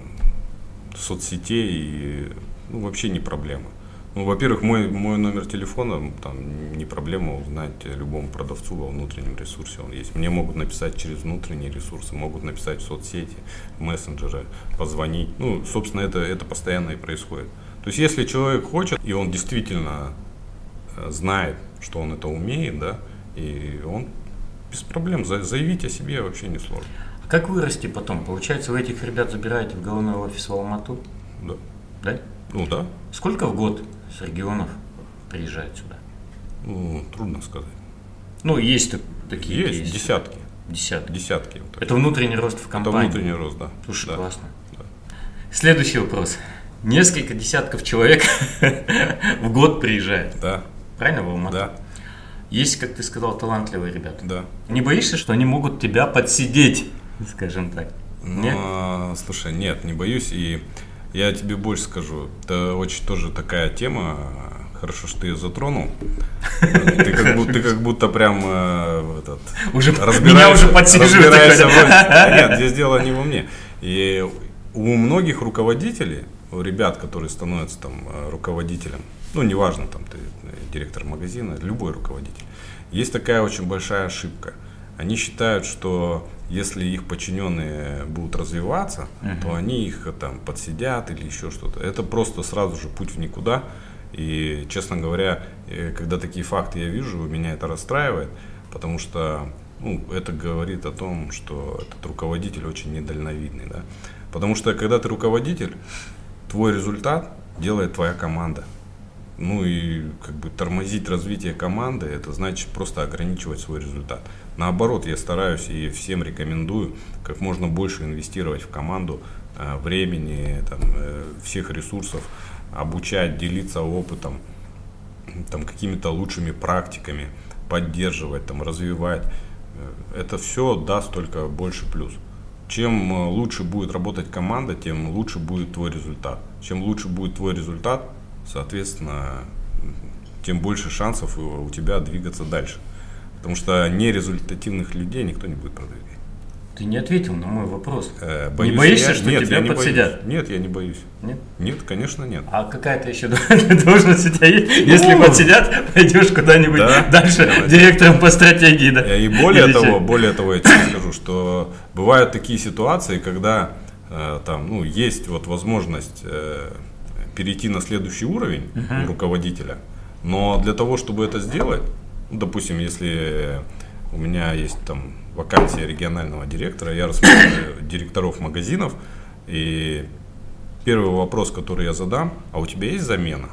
соцсетей, и, ну вообще не проблема. Ну, во-первых, мой, мой номер телефона, там не проблема узнать любому продавцу во внутреннем ресурсе он есть. Мне могут написать через внутренние ресурсы, могут написать в соцсети, мессенджеры, позвонить. Ну, собственно, это, это постоянно и происходит. То есть, если человек хочет, и он действительно знает, что он это умеет, да, и он без проблем заявить о себе вообще не сложно. А как вырасти потом? Получается, вы этих ребят забираете в головной офис в Алмату? Да. Да? Ну да. Сколько в год с регионов приезжает сюда? Ну, трудно сказать. Ну, есть такие Есть, кейсы. десятки. Десятки. Десятки. Вот это внутренний рост в компании. Это внутренний рост, да. Слушай, да. классно. Да. Следующий вопрос. Несколько десятков человек [laughs] в год приезжает. Да. Правильно, в? Да. Есть, как ты сказал, талантливые ребята. Да. Не боишься, что они могут тебя подсидеть, скажем так? Ну, нет? А, слушай, нет, не боюсь. И я тебе больше скажу. Это очень тоже такая тема. Хорошо, что ты ее затронул. Ты как будто, ты как будто прям э, этот, уже, меня уже подсиживают. Нет, здесь дело не во мне. И у многих руководителей, у ребят, которые становятся там э, руководителем, ну, неважно, там, ты директор магазина, любой руководитель. Есть такая очень большая ошибка. Они считают, что если их подчиненные будут развиваться, uh-huh. то они их там подсидят или еще что-то. Это просто сразу же путь в никуда. И, честно говоря, э, когда такие факты я вижу, меня это расстраивает, потому что ну, это говорит о том, что этот руководитель очень недальновидный. Да? Потому что когда ты руководитель, твой результат делает твоя команда. Ну и как бы тормозить развитие команды, это значит просто ограничивать свой результат. Наоборот, я стараюсь и всем рекомендую как можно больше инвестировать в команду э, времени, там, э, всех ресурсов, обучать, делиться опытом, там, какими-то лучшими практиками, поддерживать, там, развивать. Э, это все даст только больше плюс. Чем лучше будет работать команда, тем лучше будет твой результат. Чем лучше будет твой результат, соответственно, тем больше шансов у тебя двигаться дальше. Потому что нерезультативных людей никто не будет продвигать. Ты не ответил на мой вопрос. Э, боюсь, не боишься, я, что нет, тебя я подсидят? Боюсь. Нет, я не боюсь. Нет? Нет, конечно, нет. А какая-то еще [laughs] должность у тебя есть? Ну, Если подсидят, пойдешь куда-нибудь да, дальше директором по стратегии. Да? И более Или того, более того, я тебе [coughs] скажу, что бывают такие ситуации, когда э, там, ну, есть вот возможность э, перейти на следующий уровень uh-huh. руководителя. Но для того, чтобы это сделать, ну, допустим, если у меня есть там вакансия регионального директора, я рассматриваю [coughs] директоров магазинов, и первый вопрос, который я задам, а у тебя есть замена?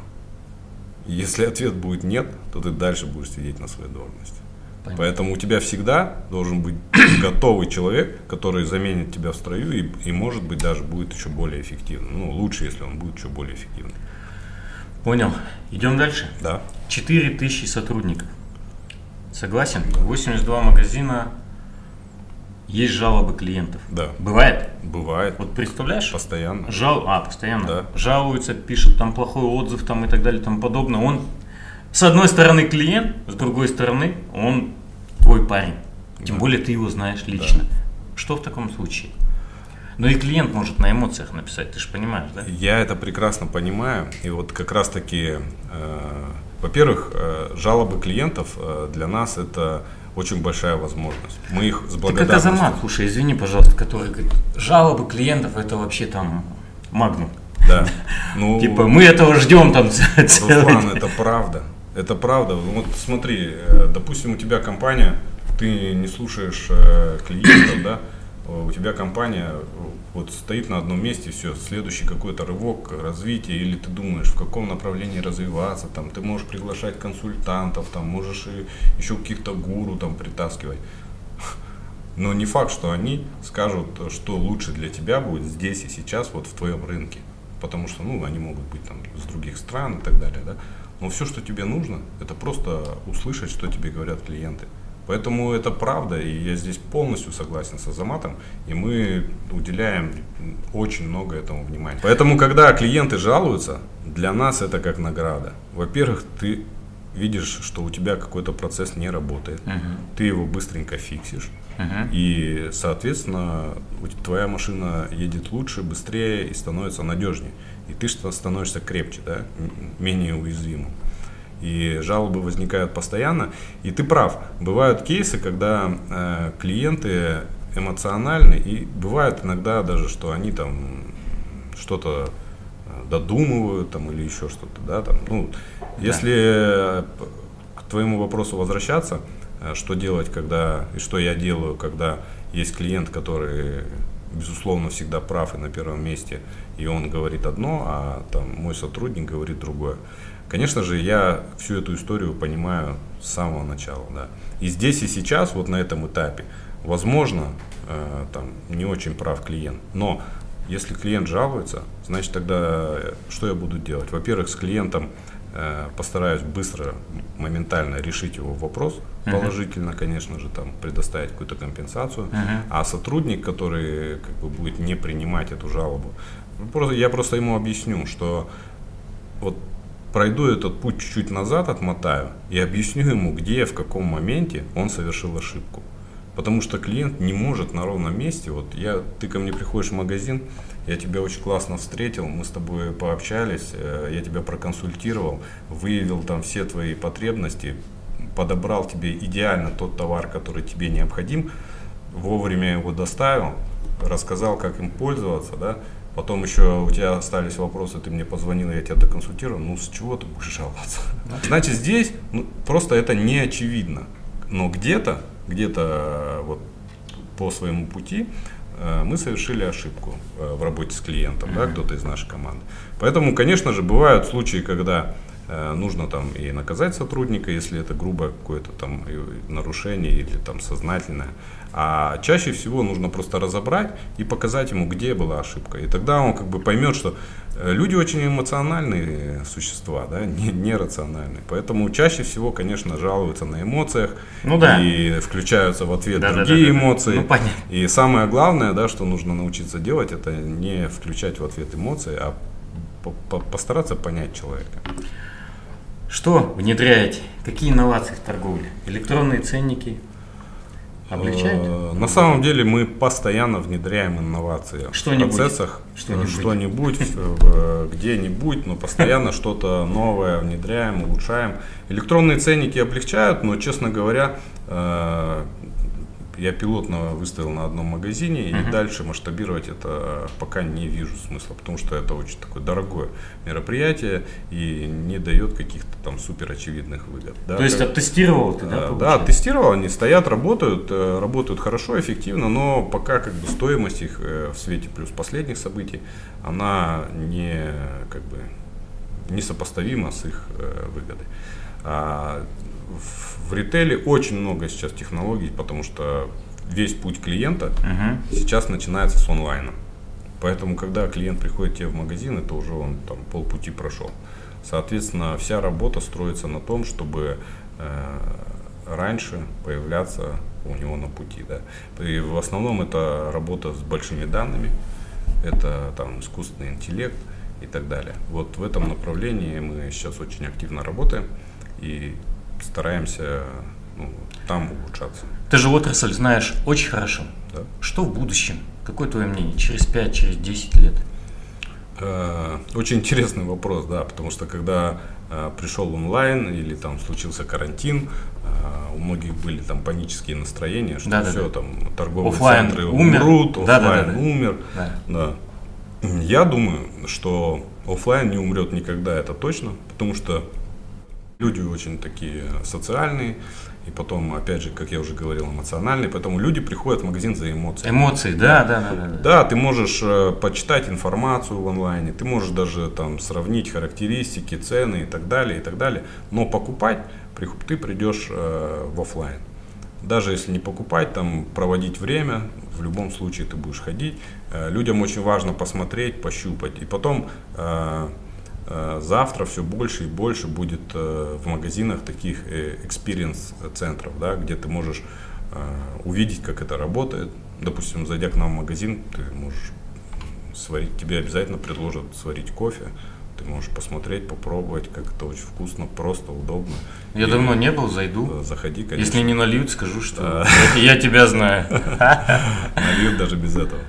Если ответ будет нет, то ты дальше будешь сидеть на своей должности. Понятно. Поэтому у тебя всегда должен быть [coughs] готовый человек, который заменит тебя в строю и, и может быть даже будет еще более эффективным. Ну, лучше, если он будет еще более эффективным. Понял. Идем дальше? Да. 4000 сотрудников. Согласен? 82 магазина, есть жалобы клиентов. Да. Бывает? Бывает. Вот представляешь? Постоянно. Жал... А, постоянно. Да. Жалуются, пишут там плохой отзыв там и так далее и тому подобное. Он с одной стороны клиент, с другой стороны он твой парень. Тем да. более ты его знаешь лично. Да. Что в таком случае? Ну и клиент может на эмоциях написать, ты же понимаешь, да? Я это прекрасно понимаю. И вот как раз таки, э, во-первых, э, жалобы клиентов э, для нас это очень большая возможность. Мы их с благодарностью... Так это Азамат, слушай, извини, пожалуйста, который говорит, жалобы клиентов это вообще там магнум. Да. [laughs] Ну, типа мы этого ждем там [laughs] целый Руслан, это правда. Это правда. Вот смотри, э, допустим, у тебя компания, ты не слушаешь э, клиентов, да, у тебя компания вот стоит на одном месте, все, следующий какой-то рывок развития, или ты думаешь, в каком направлении развиваться, там, ты можешь приглашать консультантов, там, можешь и еще каких-то гуру там притаскивать. Но не факт, что они скажут, что лучше для тебя будет здесь и сейчас, вот в твоем рынке. Потому что, ну, они могут быть там с других стран и так далее, да. Но все, что тебе нужно, это просто услышать, что тебе говорят клиенты. Поэтому это правда, и я здесь полностью согласен с Азаматом, и мы уделяем очень много этому внимания. Поэтому, когда клиенты жалуются, для нас это как награда. Во-первых, ты видишь, что у тебя какой-то процесс не работает, uh-huh. ты его быстренько фиксишь, uh-huh. и, соответственно, твоя машина едет лучше, быстрее и становится надежнее и ты становишься крепче, да, менее уязвимым. И жалобы возникают постоянно. И ты прав, бывают кейсы, когда э, клиенты эмоциональны, и бывает иногда даже, что они там что-то додумывают там или еще что-то, да, там, ну, да. если к твоему вопросу возвращаться, что делать, когда, и что я делаю, когда есть клиент, который безусловно, всегда прав и на первом месте, и он говорит одно, а там мой сотрудник говорит другое. Конечно же, я всю эту историю понимаю с самого начала, да. И здесь и сейчас, вот на этом этапе, возможно, э, там не очень прав клиент, но если клиент жалуется, значит тогда э, что я буду делать? Во-первых, с клиентом Э, постараюсь быстро, моментально решить его вопрос. Положительно, конечно же, там предоставить какую-то компенсацию, а сотрудник, который как бы будет не принимать эту жалобу, просто, я просто ему объясню, что вот пройду этот путь чуть-чуть назад, отмотаю и объясню ему, где, в каком моменте он совершил ошибку. Потому что клиент не может на ровном месте, вот я, ты ко мне приходишь в магазин, я тебя очень классно встретил, мы с тобой пообщались, э, я тебя проконсультировал, выявил там все твои потребности, подобрал тебе идеально тот товар, который тебе необходим, вовремя его доставил, рассказал, как им пользоваться, да, потом еще у тебя остались вопросы, ты мне позвонил, я тебя доконсультировал, ну с чего ты будешь жаловаться? Значит, здесь ну, просто это не очевидно, но где-то, где-то вот по своему пути Э, мы совершили ошибку э, в работе с клиентом, да, кто-то из нашей команды. Поэтому, конечно же, бывают случаи, когда э, нужно там и наказать сотрудника, если это грубое какое-то там нарушение или там сознательное. А чаще всего нужно просто разобрать и показать ему, где была ошибка. И тогда он как бы поймет, что э, люди очень эмоциональные существа, да, не, не рациональные. Поэтому чаще всего, конечно, жалуются на эмоциях ну, да. и включаются в ответ да, другие да, да, эмоции. Ну, понятно. И самое главное, да, что нужно научиться делать, это не включать в ответ эмоции, а постараться понять человека. Что внедряете? Какие инновации в торговле? Электронные ценники, Облегчает? Э, на самом деле мы постоянно внедряем инновации в процессах. Что-нибудь, что-нибудь где-нибудь, но постоянно что-то новое внедряем, улучшаем. Электронные ценники облегчают, но, честно говоря, э, я пилотно выставил на одном магазине, uh-huh. и дальше масштабировать это пока не вижу смысла, потому что это очень такое дорогое мероприятие и не дает каких-то там супер очевидных выгод. Да, То есть как, оттестировал ты, да? Да, тестировал, они стоят, работают, э, работают хорошо, эффективно, но пока как бы стоимость их э, в свете плюс последних событий, она не как бы несопоставима с их э, выгодой. А в ритейле очень много сейчас технологий, потому что весь путь клиента uh-huh. сейчас начинается с онлайна. Поэтому, когда клиент приходит тебе в магазин, это уже он там полпути прошел. Соответственно, вся работа строится на том, чтобы э, раньше появляться у него на пути. Да. И в основном это работа с большими данными, это там искусственный интеллект и так далее. Вот в этом направлении мы сейчас очень активно работаем. И стараемся ну, там улучшаться. Ты же отрасль знаешь очень хорошо. Да. Что в будущем? Какое твое мнение? Через 5, через 10 лет? Э, очень интересный вопрос, да, потому что когда э, пришел онлайн или там случился карантин, э, у многих были там панические настроения, что да, все да, там торговые оффлайн центры умер. умрут, офлайн да, да, да, умер. Да. Да. Я думаю, что офлайн не умрет никогда, это точно, потому что Люди очень такие социальные, и потом, опять же, как я уже говорил, эмоциональные, поэтому люди приходят в магазин за эмоции. Эмоции, да, да, да. Да, да. да ты можешь э, почитать информацию в онлайне, ты можешь даже там сравнить характеристики, цены и так далее, и так далее, но покупать ты придешь э, в офлайн. Даже если не покупать, там проводить время, в любом случае ты будешь ходить. Э, людям очень важно посмотреть, пощупать. И потом завтра все больше и больше будет э, в магазинах таких э, experience центров, да, где ты можешь увидеть, как это работает. Допустим, зайдя к нам в магазин, ты можешь сварить, тебе обязательно предложат сварить кофе, ты можешь посмотреть, попробовать, как это очень вкусно, просто, удобно. Я и, давно не был, зайду. Заходи, конечно. Если не нальют, скажу, что я тебя знаю. [laughs] Нальют даже без этого.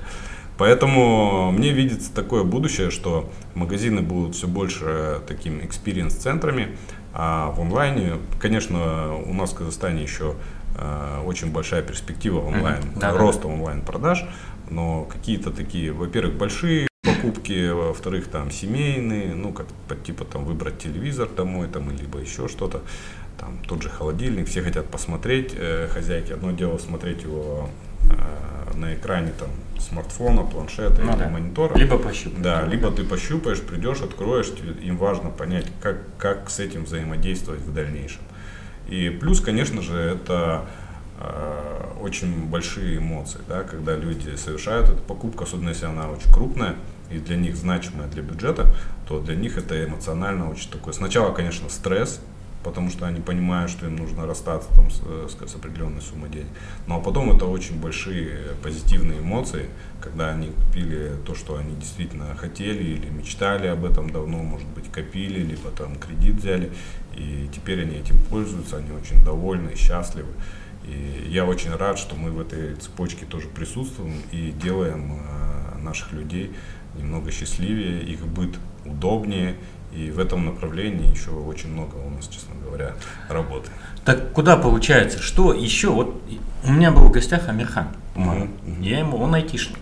Поэтому мне видится такое будущее, что магазины будут все больше такими experience -центрами, а в онлайне, конечно, у нас в Казахстане еще э, очень большая перспектива онлайн, mm-hmm. да, роста онлайн продаж, но какие-то такие, во-первых, большие покупки, во-вторых, там семейные, ну, как типа там выбрать телевизор домой, там, либо еще что-то, там тот же холодильник, все хотят посмотреть, э, хозяйки, одно дело смотреть его э, на экране там смартфона, планшета Ну или да. монитора. Либо пощупать. Да, либо ты пощупаешь, придешь, откроешь, им важно понять, как, как с этим взаимодействовать в дальнейшем. И плюс, конечно же, это э, очень большие эмоции, да, когда люди совершают эту покупку, особенно если она очень крупная и для них значимая для бюджета, то для них это эмоционально очень такое. Сначала, конечно, стресс, потому что они понимают, что им нужно расстаться там, с, э, с- с определенной суммой денег. Ну а потом это очень большие позитивные эмоции, когда они купили то, что они действительно хотели или мечтали об этом давно, может быть, копили, либо там кредит взяли, и теперь они этим пользуются, они очень довольны и счастливы. И я очень рад, что мы в этой цепочке тоже присутствуем и делаем э, наших людей немного счастливее, их быт удобнее. И в этом направлении еще очень много у нас, честно говоря, работы. Так куда получается? Что еще? Вот у меня был в гостях Амирхан мгм. Я ему, он айтишник.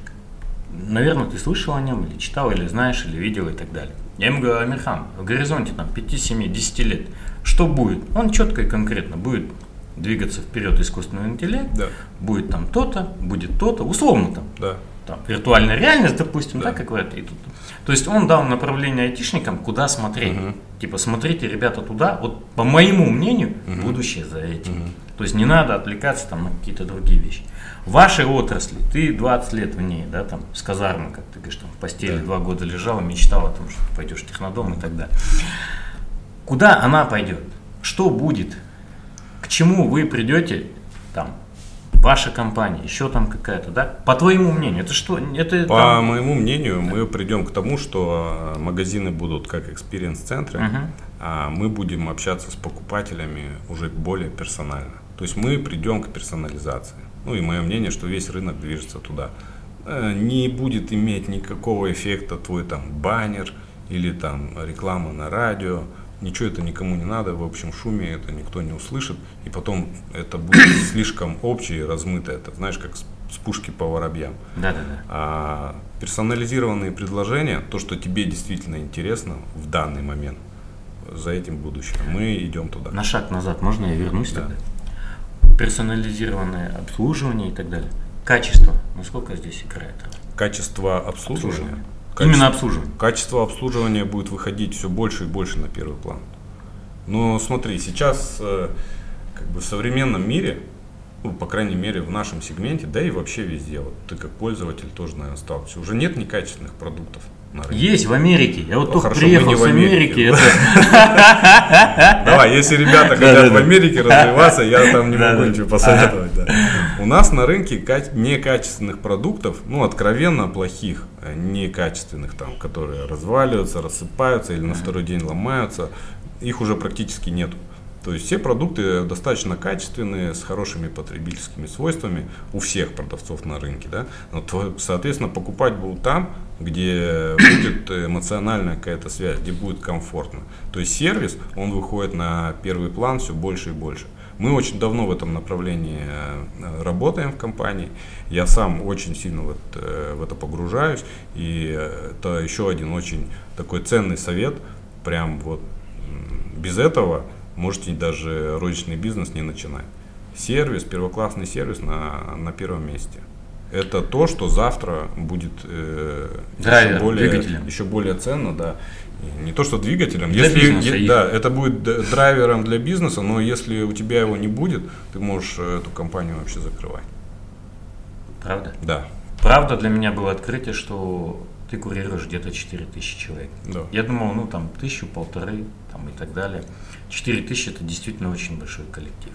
Наверное, ты слышал о нем, или читал, или знаешь, или видел и так далее. Я ему говорю, Амирхан, в горизонте там 5, 7, 10 лет, что будет? Он четко и конкретно будет двигаться вперед искусственный интеллект, Да, будет там то-то, будет то-то, условно там, да. Там виртуальная реальность, допустим, да, Да. как в этой. и тут. То есть он дал направление айтишникам, куда смотреть. Мгм. Типа, смотрите, ребята, туда. Вот по моему мнению, Мгм. будущее за этим. Мгм. То есть не надо отвлекаться там на какие-то другие вещи. В вашей отрасли, ты 20 лет в ней, да, там, с казармы, как ты говоришь, там, в постели Да. два года лежал, мечтал о том, что ты пойдешь в технодом и так далее. Куда она пойдет? Что будет? К чему вы придете, там, ваша компания, еще там какая-то, да? По твоему мнению, это что? Это По там- моему мнению, мы придем к тому, что э, магазины будут как экспириенс-центры, Мгм. а мы будем общаться с покупателями уже более персонально. То есть мы придем к персонализации. Ну и мое мнение, что весь рынок движется туда. Э, Не будет иметь никакого эффекта твой там баннер или там реклама на радио. Ничего это никому не надо, в общем шуме это никто не услышит. И потом это будет [coughs] слишком общее и размыто. Это знаешь, как с с пушки по воробьям. Да-да-да. А персонализированные предложения, то, что тебе действительно интересно в данный момент, за этим будущее. Мы идем туда. На шаг назад можно я вернусь Да. тогда? Персонализированное обслуживание и так далее. Качество. Насколько здесь играет? Качество обслуживания. Обслуживание. Качество- Именно обслуживание. Качество обслуживания будет выходить все больше и больше на первый план. Но смотри, сейчас э, как бы в современном мире, ну, по крайней мере, в нашем сегменте, да и вообще везде, вот ты как пользователь тоже, наверное, сталкиваешься, уже нет некачественных продуктов на рынке. Есть в Америке. Я вот Ну, только хорошо, приехал с Америки. Давай, если ребята хотят в Америке развиваться, я там не могу ничего посоветовать. У нас на рынке ка- некачественных продуктов, ну, откровенно плохих, э, некачественных, там, которые разваливаются, рассыпаются или на второй день ломаются, их уже практически нету. То есть все продукты достаточно качественные, с хорошими потребительскими свойствами у всех продавцов на рынке. Да? Но, то, соответственно, покупать будут там, где будет эмоциональная какая-то связь, где будет комфортно. То есть сервис, он выходит на первый план все больше и больше. Мы очень давно в этом направлении э, работаем в компании. Я сам очень сильно в это, в это погружаюсь. И э, это еще один очень такой ценный совет. Прям вот без этого можете даже розничный бизнес не начинать. Сервис, первоклассный сервис на, на первом месте. Это то, что завтра будет э, Драйвером, еще, более, двигателем. еще более ценно, да. Не то, что двигателем. Для если, бизнеса е- да, это будет драйвером для бизнеса, но если у тебя его не будет, ты можешь э, эту компанию вообще закрывать. Правда? Да, Правда для меня было открытие, что ты курируешь где-то 4000 человек. да. Я думал, ну там тысячу, полторы там, и так далее. 4000 это действительно очень большой коллектив.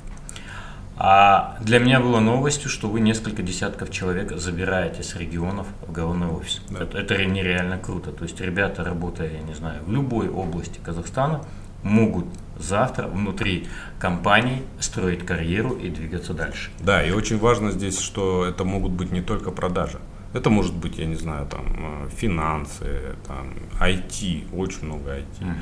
А для меня было новостью, что вы несколько десятков человек забираете с регионов в головной офис. Да. Это, это нереально круто. То есть ребята, работая, я не знаю, в любой области Казахстана, могут завтра внутри компании строить карьеру и двигаться дальше. Да, и очень важно здесь, что это могут быть не только продажи. Это может быть, я не знаю, там э, финансы, там IT, очень много IT.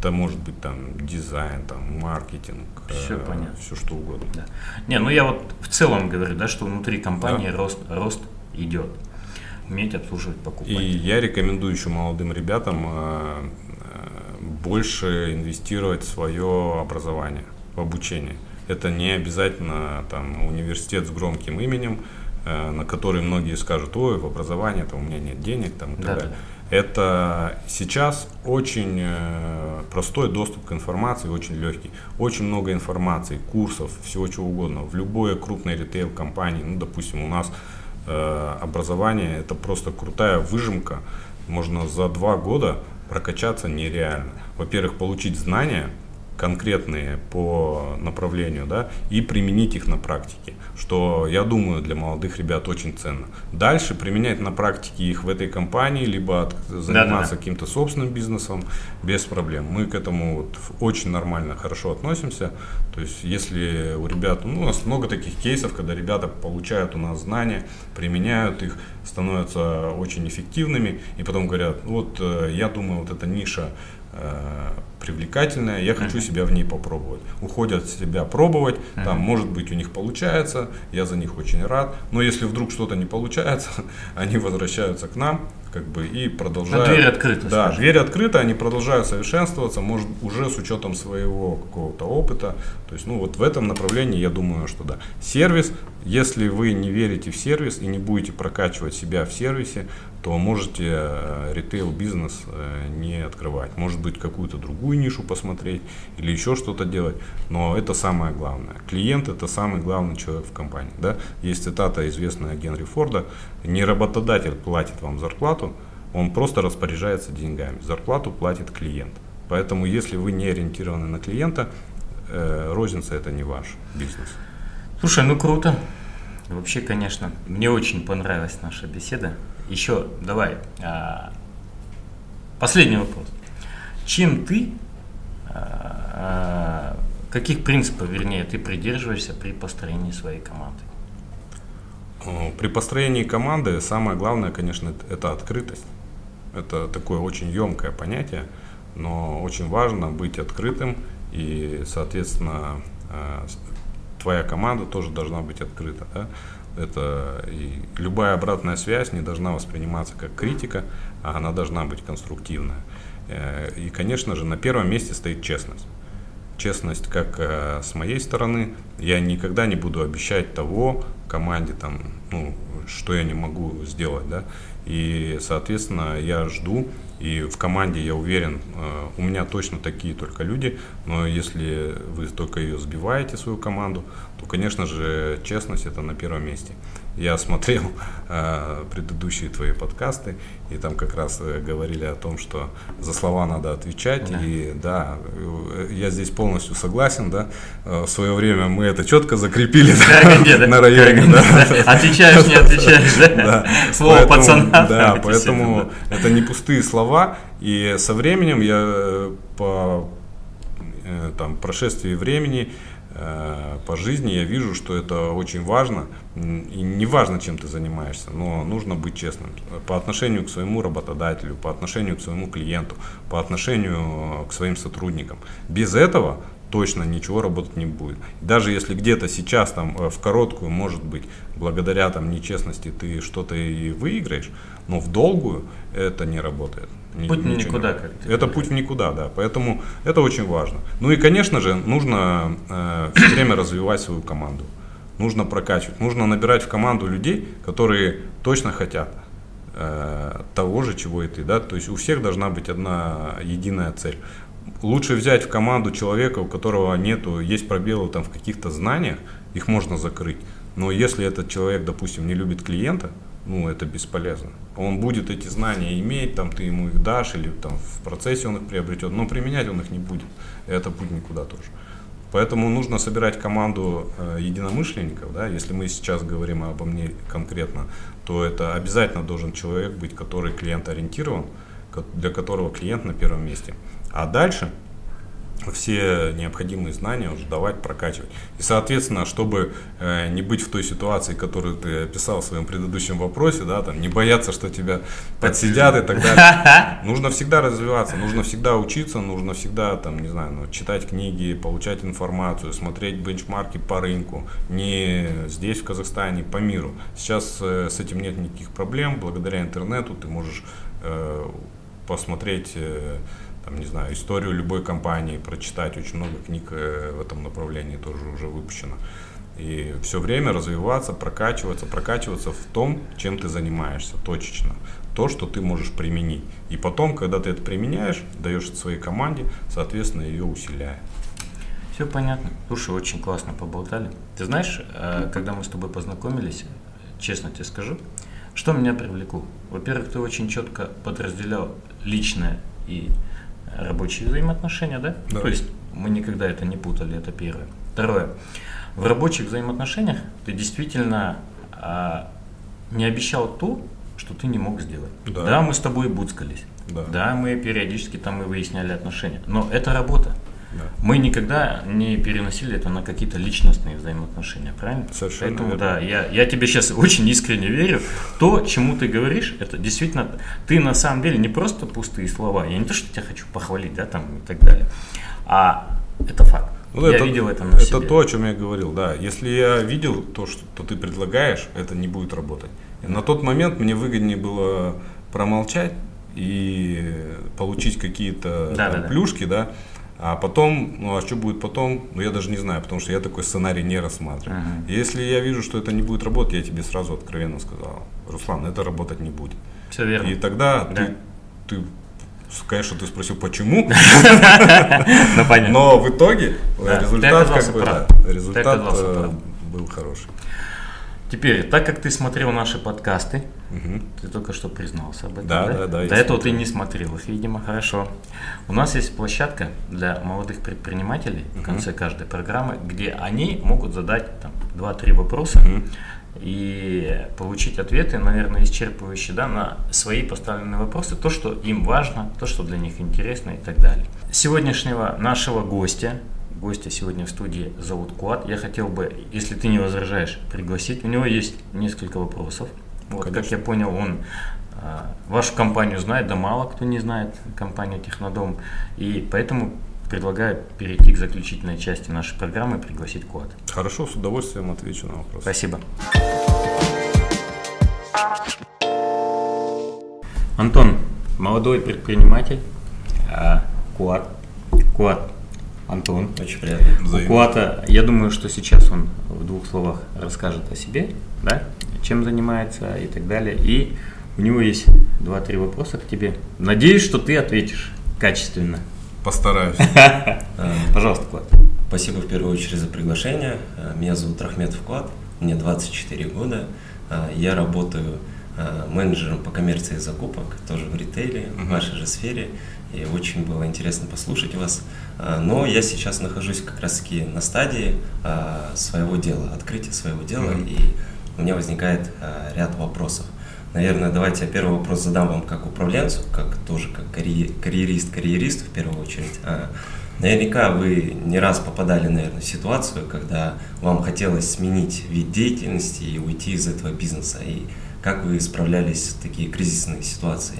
Это может быть там дизайн, там маркетинг, Всё понятно. все что угодно. Да. Не, ну я вот в целом говорю, да, что внутри компании рост, рост идет. уметь обслуживать покупателей. И я рекомендую еще молодым ребятам э, э, больше инвестировать в свое образование, в обучение. Это не обязательно там, университет с громким именем, э, на который многие скажут, ой, в образовании там, у меня нет денег там, и так да, далее. Да. Это сейчас очень простой доступ к информации, очень легкий. Очень много информации, курсов, всего чего угодно. В любой крупной ритейл-компании, ну, допустим, у нас Э, образование это просто крутая выжимка. Можно за два года прокачаться нереально. Во-первых, получить знания, конкретные по направлению, да, и применить их на практике, что, я думаю, для молодых ребят очень ценно. Дальше применять на практике их в этой компании, либо от, заниматься каким-то собственным бизнесом без проблем. Мы к этому вот очень нормально, хорошо относимся. То есть, если у ребят, ну, у нас много таких кейсов, когда ребята получают у нас знания, применяют их, становятся очень эффективными, и потом говорят, вот э, я думаю, вот эта ниша Э, привлекательная, я хочу себя в ней попробовать. Уходят себя пробовать, там, может быть, у них получается, я за них очень рад, но если вдруг что-то не получается, [laughs] они возвращаются к нам, как бы, и продолжают. А дверь открыта. Да, скажем. дверь открыта, они продолжают совершенствоваться, может, уже с учетом своего какого-то опыта, то есть, ну, вот в этом направлении, я думаю, что да. Сервис, если вы не верите в сервис и не будете прокачивать себя в сервисе, то можете э, ритейл-бизнес э, не открывать. Может быть, какую-то другую нишу посмотреть или еще что-то делать. Но это самое главное. Клиент – это самый главный человек в компании. Да? Есть цитата известная Генри Форда. Не работодатель платит вам зарплату, он просто распоряжается деньгами. Зарплату платит клиент. Поэтому, если вы не ориентированы на клиента, э, розница – это не ваш бизнес. Слушай, ну круто. Вообще, конечно, мне очень понравилась наша беседа. Еще давай. А, последний вопрос. Чем ты, а, каких принципов, вернее, ты придерживаешься при построении своей команды? При построении команды самое главное, конечно, это открытость. Это такое очень емкое понятие, но очень важно быть открытым и, соответственно, а, твоя команда тоже должна быть открыта. Да? Это и любая обратная связь не должна восприниматься как критика, а она должна быть конструктивная. Э, и, конечно же, на первом месте стоит честность. Честность как э, с моей стороны. Я никогда не буду обещать того команде, там, ну, что я не могу сделать. Да? И, соответственно, я жду, и в команде, я уверен, э, у меня точно такие только люди, но если вы только ее сбиваете, свою команду, то, конечно же, честность это на первом месте. Я смотрел [laughs] э, предыдущие твои подкасты, и там как раз э, говорили о том, что за слова надо отвечать. Да. И да, э, я здесь полностью согласен, да. Э, в свое время мы это четко закрепили [laughs] да, на районе. Да. Отвечаешь, не [laughs] отвечаешь, да? Слово пацана. Да, поэтому это не пустые слова. И со временем я по там, прошествии времени Э, по жизни я вижу, что это очень важно. И не важно, чем ты занимаешься, но нужно быть честным по отношению к своему работодателю, по отношению к своему клиенту, по отношению к своим сотрудникам. Без этого точно ничего работать не будет. Даже если где-то сейчас там э, в короткую, может быть, благодаря там нечестности ты что-то и выиграешь, но в долгую это не работает. Путь Ничего никуда. Как это путь в никуда, да. Поэтому это очень важно. Ну и, конечно же, нужно э, все время развивать свою команду. Нужно прокачивать. Нужно набирать в команду людей, которые точно хотят э, того же, чего и ты. Да? То есть у всех должна быть одна единая цель. Лучше взять в команду человека, у которого нету, есть пробелы там в каких-то знаниях, их можно закрыть. Но если этот человек, допустим, не любит клиента, ну, это бесполезно. Он будет эти знания иметь, там, ты ему их дашь, или там в процессе он их приобретет, но применять он их не будет. Это будет никуда тоже. Поэтому нужно собирать команду э, единомышленников, да, если мы сейчас говорим обо мне конкретно, то это обязательно должен человек быть, который клиент ориентирован, для которого клиент на первом месте. А дальше все необходимые знания уже давать, прокачивать. И, соответственно, чтобы э, не быть в той ситуации, которую ты описал в своем предыдущем вопросе, да, там, не бояться, что тебя подсидят и так [laughs] далее, нужно всегда развиваться, нужно всегда учиться, нужно всегда, там, не знаю, ну, читать книги, получать информацию, смотреть бенчмарки по рынку, не здесь, в Казахстане, по миру. Сейчас э, с этим нет никаких проблем, благодаря интернету ты можешь э, посмотреть э, там, не знаю, историю любой компании, прочитать очень много книг э, в этом направлении тоже уже выпущено. И все время развиваться, прокачиваться, прокачиваться в том, чем ты занимаешься, точечно. То, что ты можешь применить. И потом, когда ты это применяешь, даешь это своей команде, соответственно, ее усиляя. Все понятно. Слушай, очень классно поболтали. Ты знаешь, э, когда мы с тобой познакомились, честно тебе скажу, что меня привлекло? Во-первых, ты очень четко подразделял личное и рабочие взаимоотношения, да? да? То есть мы никогда это не путали, это первое. Второе. В рабочих взаимоотношениях ты действительно а, не обещал то, что ты не мог сделать. Да, да мы с тобой буцкались. Да. да, мы периодически там и выясняли отношения. Но это работа. Да. Мы никогда не переносили это на какие-то личностные взаимоотношения, правильно? Совершенно Поэтому, верно. да, я, я тебе сейчас очень искренне верю. То, чему ты говоришь, это действительно, ты на самом деле не просто пустые слова. Я не то, что тебя хочу похвалить, да, там и так далее, а это факт. Ну, я это, видел это на Это себе. то, о чем я говорил, да. Если я видел то, что то ты предлагаешь, это не будет работать. И на тот момент мне выгоднее было промолчать и получить какие-то Да, там да, да. плюшки, да. А потом, ну а что будет потом, ну я даже не знаю, потому что я такой сценарий не рассматриваю. Мгм. Если я вижу, что это не будет работать, я тебе сразу откровенно сказал, Руслан, это работать не будет. Все верно. И тогда Да. ты, ты, конечно, ты спросил, почему, [laughs] Ну, но в итоге результат э, был хороший. Теперь, так как ты смотрел наши подкасты, Мгм. Ты только что признался об этом, Да, да? да, да, До этого смотрел. ты не смотрел их, видимо, хорошо. У нас есть площадка для молодых предпринимателей в конце каждой программы, где они могут задать там, 2-3 вопроса Мгм. и получить ответы, наверное, исчерпывающие да, на свои поставленные вопросы, то, что им важно, то, что для них интересно и так далее. Сегодняшнего нашего гостя, гостя сегодня в студии зовут Куат, я хотел бы, если ты не возражаешь, пригласить. У него есть несколько вопросов. Вот, как Конечно. я понял, он а, вашу компанию знает, да мало кто не знает компанию Технодом. И поэтому предлагаю перейти к заключительной части нашей программы и пригласить Куат. Хорошо, с удовольствием отвечу на вопрос. Спасибо. Антон, молодой предприниматель, а, Куат. Куат. Антон. Очень приятно. Взаимно. Куата, я думаю, что сейчас он в двух словах расскажет о себе, да, чем занимается и так далее. И у него есть два-три вопроса к тебе. Надеюсь, что ты ответишь качественно. Постараюсь. [laughs] Пожалуйста, Куат. Спасибо в первую очередь за приглашение. Меня зовут Рахмет Вклад, мне 24 года. А, Я работаю а, менеджером по коммерции закупок, тоже в ритейле, в Мгм. вашей же сфере. И очень было интересно послушать вас. А, Но я сейчас нахожусь как раз таки на стадии а, своего дела, открытия своего дела, Мгм. и у меня возникает а, ряд вопросов. Наверное, давайте я первый вопрос задам вам как управленцу, как тоже как карье- карьерист, карьерист в первую очередь. Наверняка вы не раз попадали, наверное, в ситуацию, когда вам хотелось сменить вид деятельности и уйти из этого бизнеса. И как вы справлялись в такие кризисные ситуации?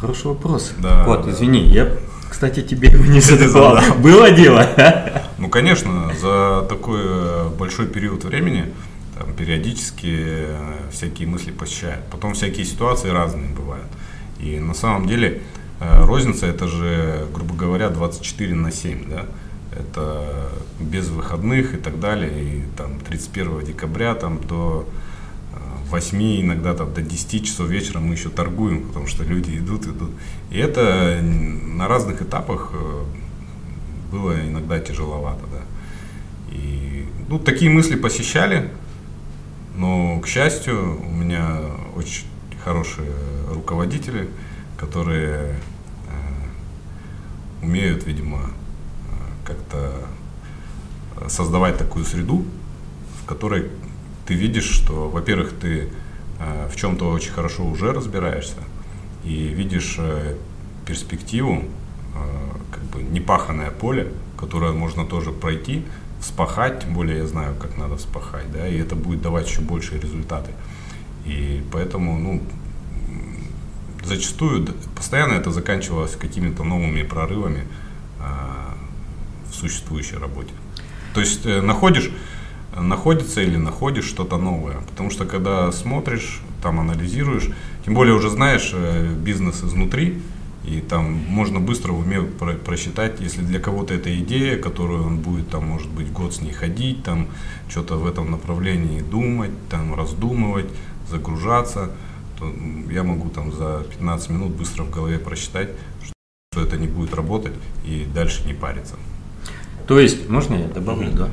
Хороший вопрос. Да. Кот, извини, я, кстати, тебе его не задавал. [laughs] Было дело? Ну, конечно, за такой э, большой период времени там, периодически э, всякие мысли посещают. Потом всякие ситуации разные бывают. И на самом деле э, розница это же, грубо говоря, 24 на 7, да? Это без выходных и так далее. И там 31 декабря там до 8, иногда там до 10 часов вечера мы еще торгуем, потому что люди идут, идут. И это на разных этапах э, было иногда тяжеловато, да. И, ну, такие мысли посещали, но, к счастью, у меня очень хорошие руководители, которые э, умеют, видимо, э, как-то создавать такую среду, в которой ты видишь, что, во-первых, ты э, в чем-то очень хорошо уже разбираешься и видишь э, перспективу, э, как бы непаханное поле, которое можно тоже пройти, вспахать, тем более я знаю, как надо вспахать, да, и это будет давать еще большие результаты. И поэтому, ну, зачастую постоянно это заканчивалось какими-то новыми прорывами в существующей работе. То есть находишь, находится или находишь что-то новое. Потому что когда смотришь, там анализируешь, тем более уже знаешь э, бизнес изнутри, и там можно быстро в уме про просчитать, если для кого-то это идея, которую он будет, там, может быть, год с ней ходить, там, что-то в этом направлении думать, там, раздумывать, загружаться, то я могу там за 15 минут быстро в голове просчитать, что это не будет работать и дальше не париться. То есть, можно я добавлю, да?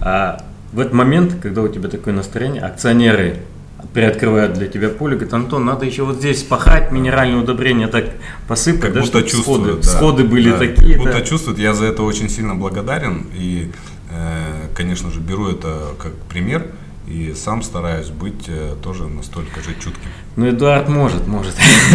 А в этот момент, когда у тебя такое настроение, акционеры приоткрывают для тебя поле, говорят, Антон, надо еще вот здесь спахать, минеральное удобрение так посыпать, как да, будто чувствуют, сходы, да, сходы были да, такие. Как будто да. чувствуют, я за это очень сильно благодарен и, э, конечно же, беру это как пример и сам стараюсь быть э, тоже настолько же чутким. Ну, Эдуард может, может. [laughs]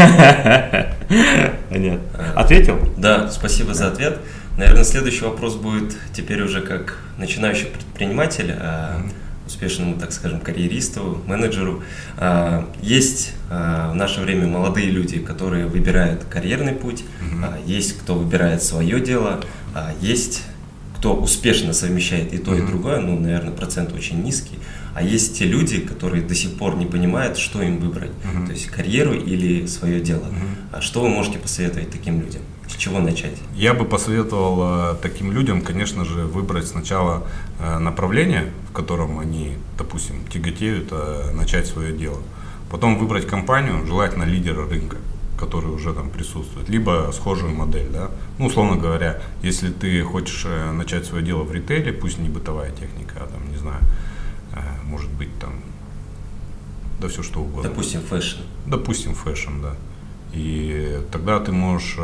Понятно. Ответил? Да, спасибо за ответ. Наверное, следующий вопрос будет теперь уже как начинающий предприниматель, mm-hmm успешному, так скажем, карьеристу, менеджеру. А, есть а, в наше время молодые люди, которые выбирают карьерный путь, mm-hmm. есть кто выбирает свое дело, есть кто успешно совмещает и то, mm-hmm. и другое, ну, наверное, процент очень низкий. А есть те люди, которые до сих пор не понимают, что им выбрать, mm-hmm. то есть карьеру или свое дело. Mm-hmm. А что вы можете посоветовать таким людям? С чего начать? Я бы посоветовал э, таким людям, конечно же, выбрать сначала э, направление, в котором они, допустим, тяготеют, э, начать свое дело. Потом выбрать компанию, желательно лидера рынка который уже там присутствует, либо схожую модель, да. Ну, условно говоря, если ты хочешь начать свое дело в ритейле, пусть не бытовая техника, а там, не знаю, может быть там, да все что угодно. Допустим, фэшн. Допустим, фэшн, да. И тогда ты можешь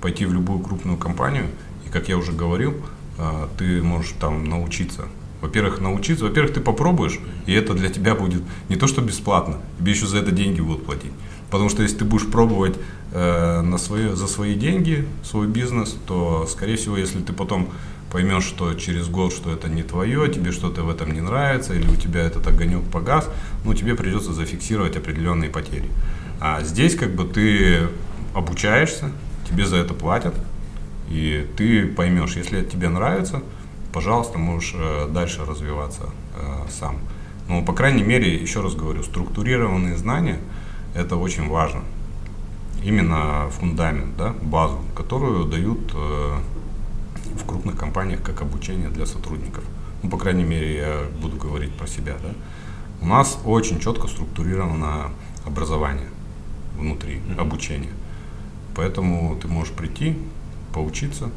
пойти в любую крупную компанию, и, как я уже говорил, а, ты можешь там научиться. Во-первых, научиться, во-первых, ты попробуешь, и это для тебя будет не то, что бесплатно, тебе еще за это деньги будут платить. Потому что если ты будешь пробовать э, на свои, за свои деньги свой бизнес, то, скорее всего, если ты потом поймешь, что через год, что это не твое, тебе что-то в этом не нравится, или у тебя этот огонек погас, ну, тебе придется зафиксировать определенные потери. А здесь как бы ты обучаешься, тебе за это платят, и ты поймешь, если это тебе нравится, пожалуйста, можешь э, дальше развиваться э, сам. Но, по крайней мере, еще раз говорю, структурированные знания – это очень важно. Именно фундамент, да, базу, которую дают э, в крупных компаниях как обучение для сотрудников. Ну, по крайней мере, я буду говорить про себя. Да. У нас очень четко структурировано образование внутри, mm-hmm. обучение. Поэтому ты можешь прийти, поучиться,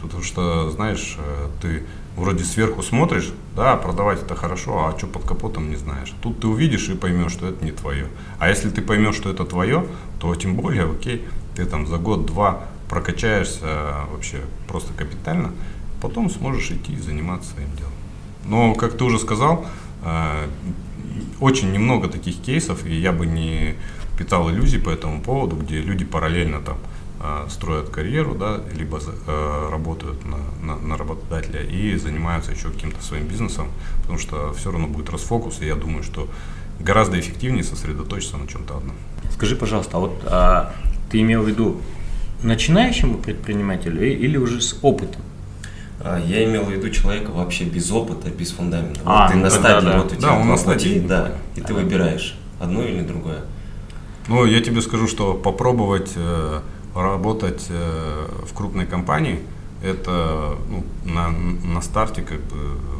потому что, знаешь, э, ты вроде сверху смотришь, да, продавать это хорошо, а что под капотом не знаешь. Тут ты увидишь и поймешь, что это не твое. А если ты поймешь, что это твое, то тем более, окей, ты там за год-два прокачаешься вообще просто капитально, потом сможешь идти и заниматься своим делом. Но, как ты уже сказал, э, очень немного таких кейсов, и я бы не питал иллюзий по этому поводу, где люди параллельно там э, строят карьеру, да, либо работают на, на, на работодателя и занимаются еще каким-то своим бизнесом, потому что все равно будет расфокус, и я думаю, что гораздо эффективнее сосредоточиться на чем-то одном. Скажи, пожалуйста, а вот а, ты имел в виду начинающему предпринимателю или уже с опытом? А, я имел в виду человека вообще без опыта, без фундамента. А, вот ты ну, на стадии, да, вот у тебя да, он на стадии, да, и ты выбираешь одно или другое. Ну, я тебе скажу, что попробовать э, работать э, в крупной компании, это ну, на, на старте как бы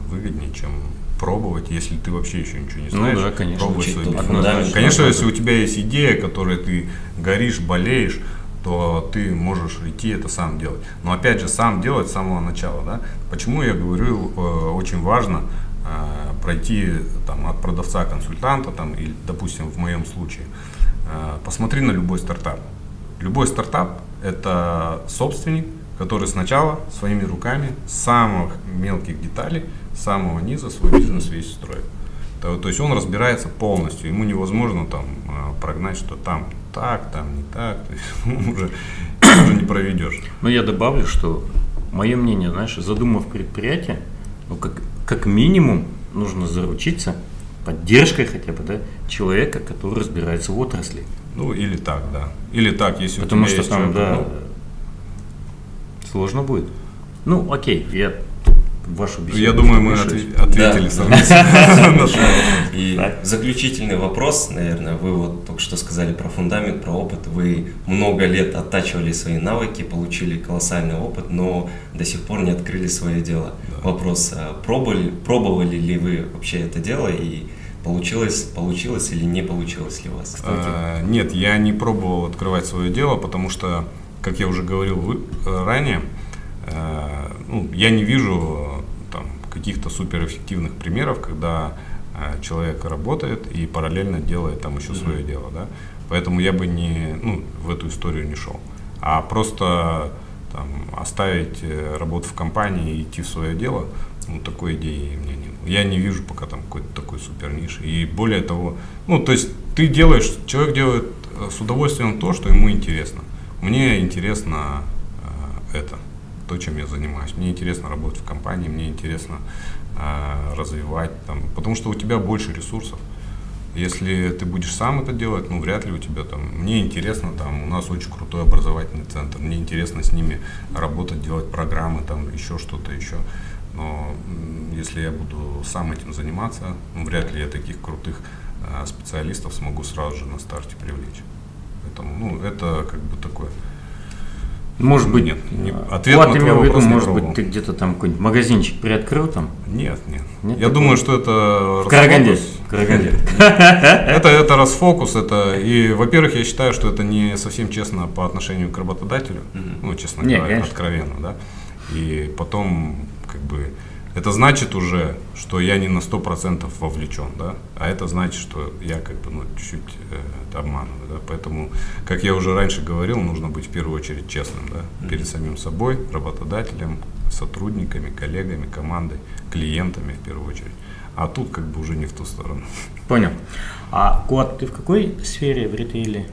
выгоднее, чем пробовать, если ты вообще еще ничего не знаешь. Ну да, конечно. Пробовать свой бизнес. Конечно, если у тебя есть идея, которой ты горишь, болеешь, то ты можешь идти это сам делать. Но опять же, сам делать с самого начала. Да? Почему я говорю, э, очень важно э, пройти там, от продавца-консультанта, там, или, допустим, в моем случае, Э, посмотри на любой стартап. Любой стартап – это собственник, который сначала своими руками с самых мелких деталей, с самого низа свой бизнес весь строит. То, то есть он разбирается полностью, ему невозможно там э, прогнать, что там так, там не так, то есть [laughs] уже, уже не проведешь. Но я добавлю, что мое мнение, знаешь, задумав предприятие, ну, как, как минимум нужно заручиться поддержкой хотя бы, да, человека, который разбирается в отрасли. Ну, или так, да. Или так, если Потому у тебя что есть там, человек, да, ну, сложно будет. Ну, окей, я вашу беседу Я думаю, мы ответили Да. совместно. [laughs] И заключительный вопрос, наверное, вы вот только что сказали про фундамент, про опыт. Вы много лет оттачивали свои навыки, получили колоссальный опыт, но до сих пор не открыли свое дело. Вопрос, а пробовали, пробовали ли вы вообще это дело и получилось, получилось или не получилось ли у вас? А, Нет, я не пробовал открывать свое дело, потому что, как я уже говорил вы- э, ранее, э, ну, я не вижу каких-то суперэффективных примеров, когда э, человек работает и параллельно делает там еще Мгм. свое дело, да. Поэтому я бы не, ну, в эту историю не шел. А просто там, оставить э, работу в компании и идти в свое дело, ну, такой идеи у меня нет. Я не вижу пока там какой-то такой супер ниши. И более того, ну, то есть ты делаешь, человек делает э, с удовольствием то, что ему интересно. Мне интересно э, это, то, чем я занимаюсь. Мне интересно работать в компании, мне интересно э, развивать там, потому что у тебя больше ресурсов. Если ты будешь сам это делать, ну вряд ли у тебя там. Мне интересно, там у нас очень крутой образовательный центр. Мне интересно с ними работать, делать программы, там еще что-то еще. Но если я буду сам этим заниматься, ну, вряд ли я таких крутых э, специалистов смогу сразу же на старте привлечь. Поэтому, ну, это как бы такое. Может быть, Нет, не- э, ответ Влад на твой виду, вопрос не может пробовал. быть, ты где-то там какой-нибудь магазинчик приоткрыл там? Нет, нет. Нет я думаю, что это В Караганде. Караганде. [laughs] Это, это расфокус, это и, во-первых, я считаю, что это не совсем честно по отношению к работодателю, ну, честно говоря, откровенно, да. И потом, как бы, это значит уже, что я не на 100% вовлечен, да, а это значит, что я как бы, ну, чуть-чуть э, обманываю, да, поэтому, как я уже раньше говорил, нужно быть в первую очередь честным, да, перед самим собой, работодателем, сотрудниками, коллегами, командой, клиентами в первую очередь. А тут как бы уже не в ту сторону. Понял. А Куат, ты в какой сфере в ритейле?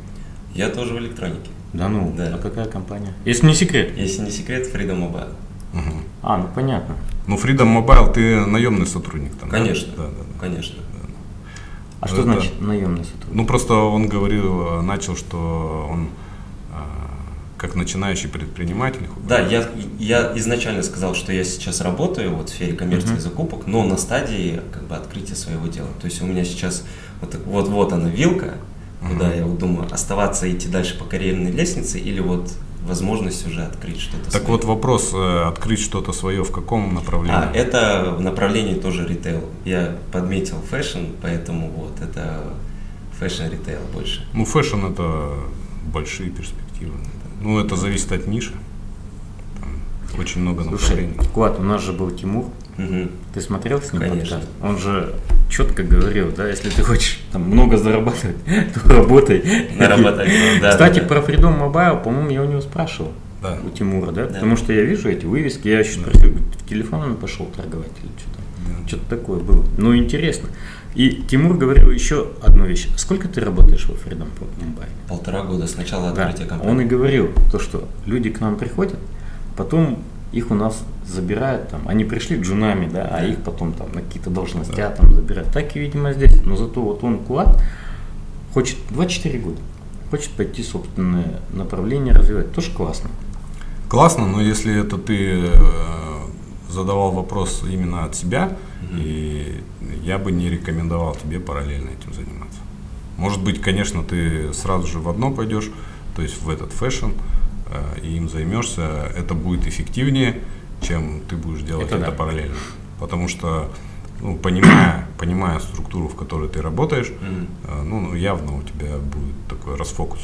Я тоже в электронике. Да ну, Да. а какая компания? Если не секрет. Если не секрет, Freedom Mobile. Мгм. А, ну понятно. Ну, Freedom Mobile, ты наемный сотрудник там. Конечно. Да, да, да. Конечно. А что это- значит наемный сотрудник? Ну, просто он говорил, начал, что он а, как начинающий предприниматель. Да, я, я изначально сказал, что я сейчас работаю вот в сфере и Мгм. закупок, но на стадии как бы открытия своего дела. То есть у меня сейчас вот, вот, вот она вилка, куда Мгм. я вот думаю, оставаться идти дальше по карьерной лестнице или вот возможность уже открыть что-то Так свое. вот вопрос, э, открыть что-то свое в каком направлении? А, это в направлении тоже ритейл. Я подметил фэшн, поэтому вот это фэшн-ритейл больше. Ну, фэшн это большие перспективы. Ну, это зависит от ниши. Там очень много Слушай, направлений. Куат, у нас же был Тимур. Мгм. Ты смотрел с ним Конечно. подкаст? Он же четко говорил, да, если ты хочешь там много зарабатывать, [laughs] то работай. Наработать, да, Кстати, да, да. про Freedom Mobile, по-моему, я у него спрашивал. Да. У Тимура, да? Да. Потому что я вижу эти вывески, я еще спросил, говорит, в телефон он пошел торговать или что-то. Да. Что-то такое было. Ну, интересно. И Тимур говорил еще одну вещь. Сколько ты работаешь во Freedom Mobile? Полтора года с начала Да, открытия компании. он и говорил, то, что люди к нам приходят, потом их у нас забирают, там, они пришли джунами, да, а их потом там на какие-то должности Да. там забирают. Так и, видимо, здесь. Но зато вот он, Куат, хочет 24 года, хочет пойти собственное направление развивать. Тоже классно. Классно, но если это ты э, задавал вопрос именно от себя, Мгм. и я бы не рекомендовал тебе параллельно этим заниматься. Может быть, конечно, ты сразу же в одно пойдешь, то есть в этот фэшн, и им займешься, это будет эффективнее, чем ты будешь делать Это это, да. параллельно. Потому что, ну, понимая, понимая структуру, в которой ты работаешь, э, ну, ну, явно у тебя будет такой расфокус.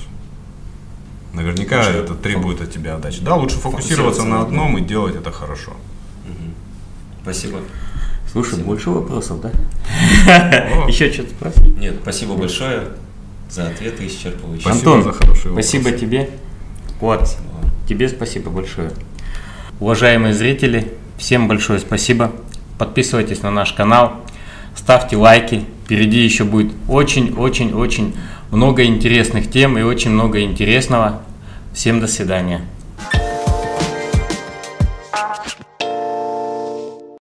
Наверняка Лучше это требует от тебя отдачи. Да, лучше фокусироваться Фокусироваться на одном и делать это хорошо. Мгм. Спасибо. Слушай, Спасибо. больше вопросов, да? [laughs] Еще что-то спросить? Нет, спасибо большое за ответы исчерпывающие. Спасибо Антон, спасибо тебе. Вам. Тебе спасибо большое. Уважаемые зрители, всем большое спасибо. Подписывайтесь на наш канал, ставьте лайки. Впереди еще будет очень-очень-очень много интересных тем и очень много интересного. Всем до свидания.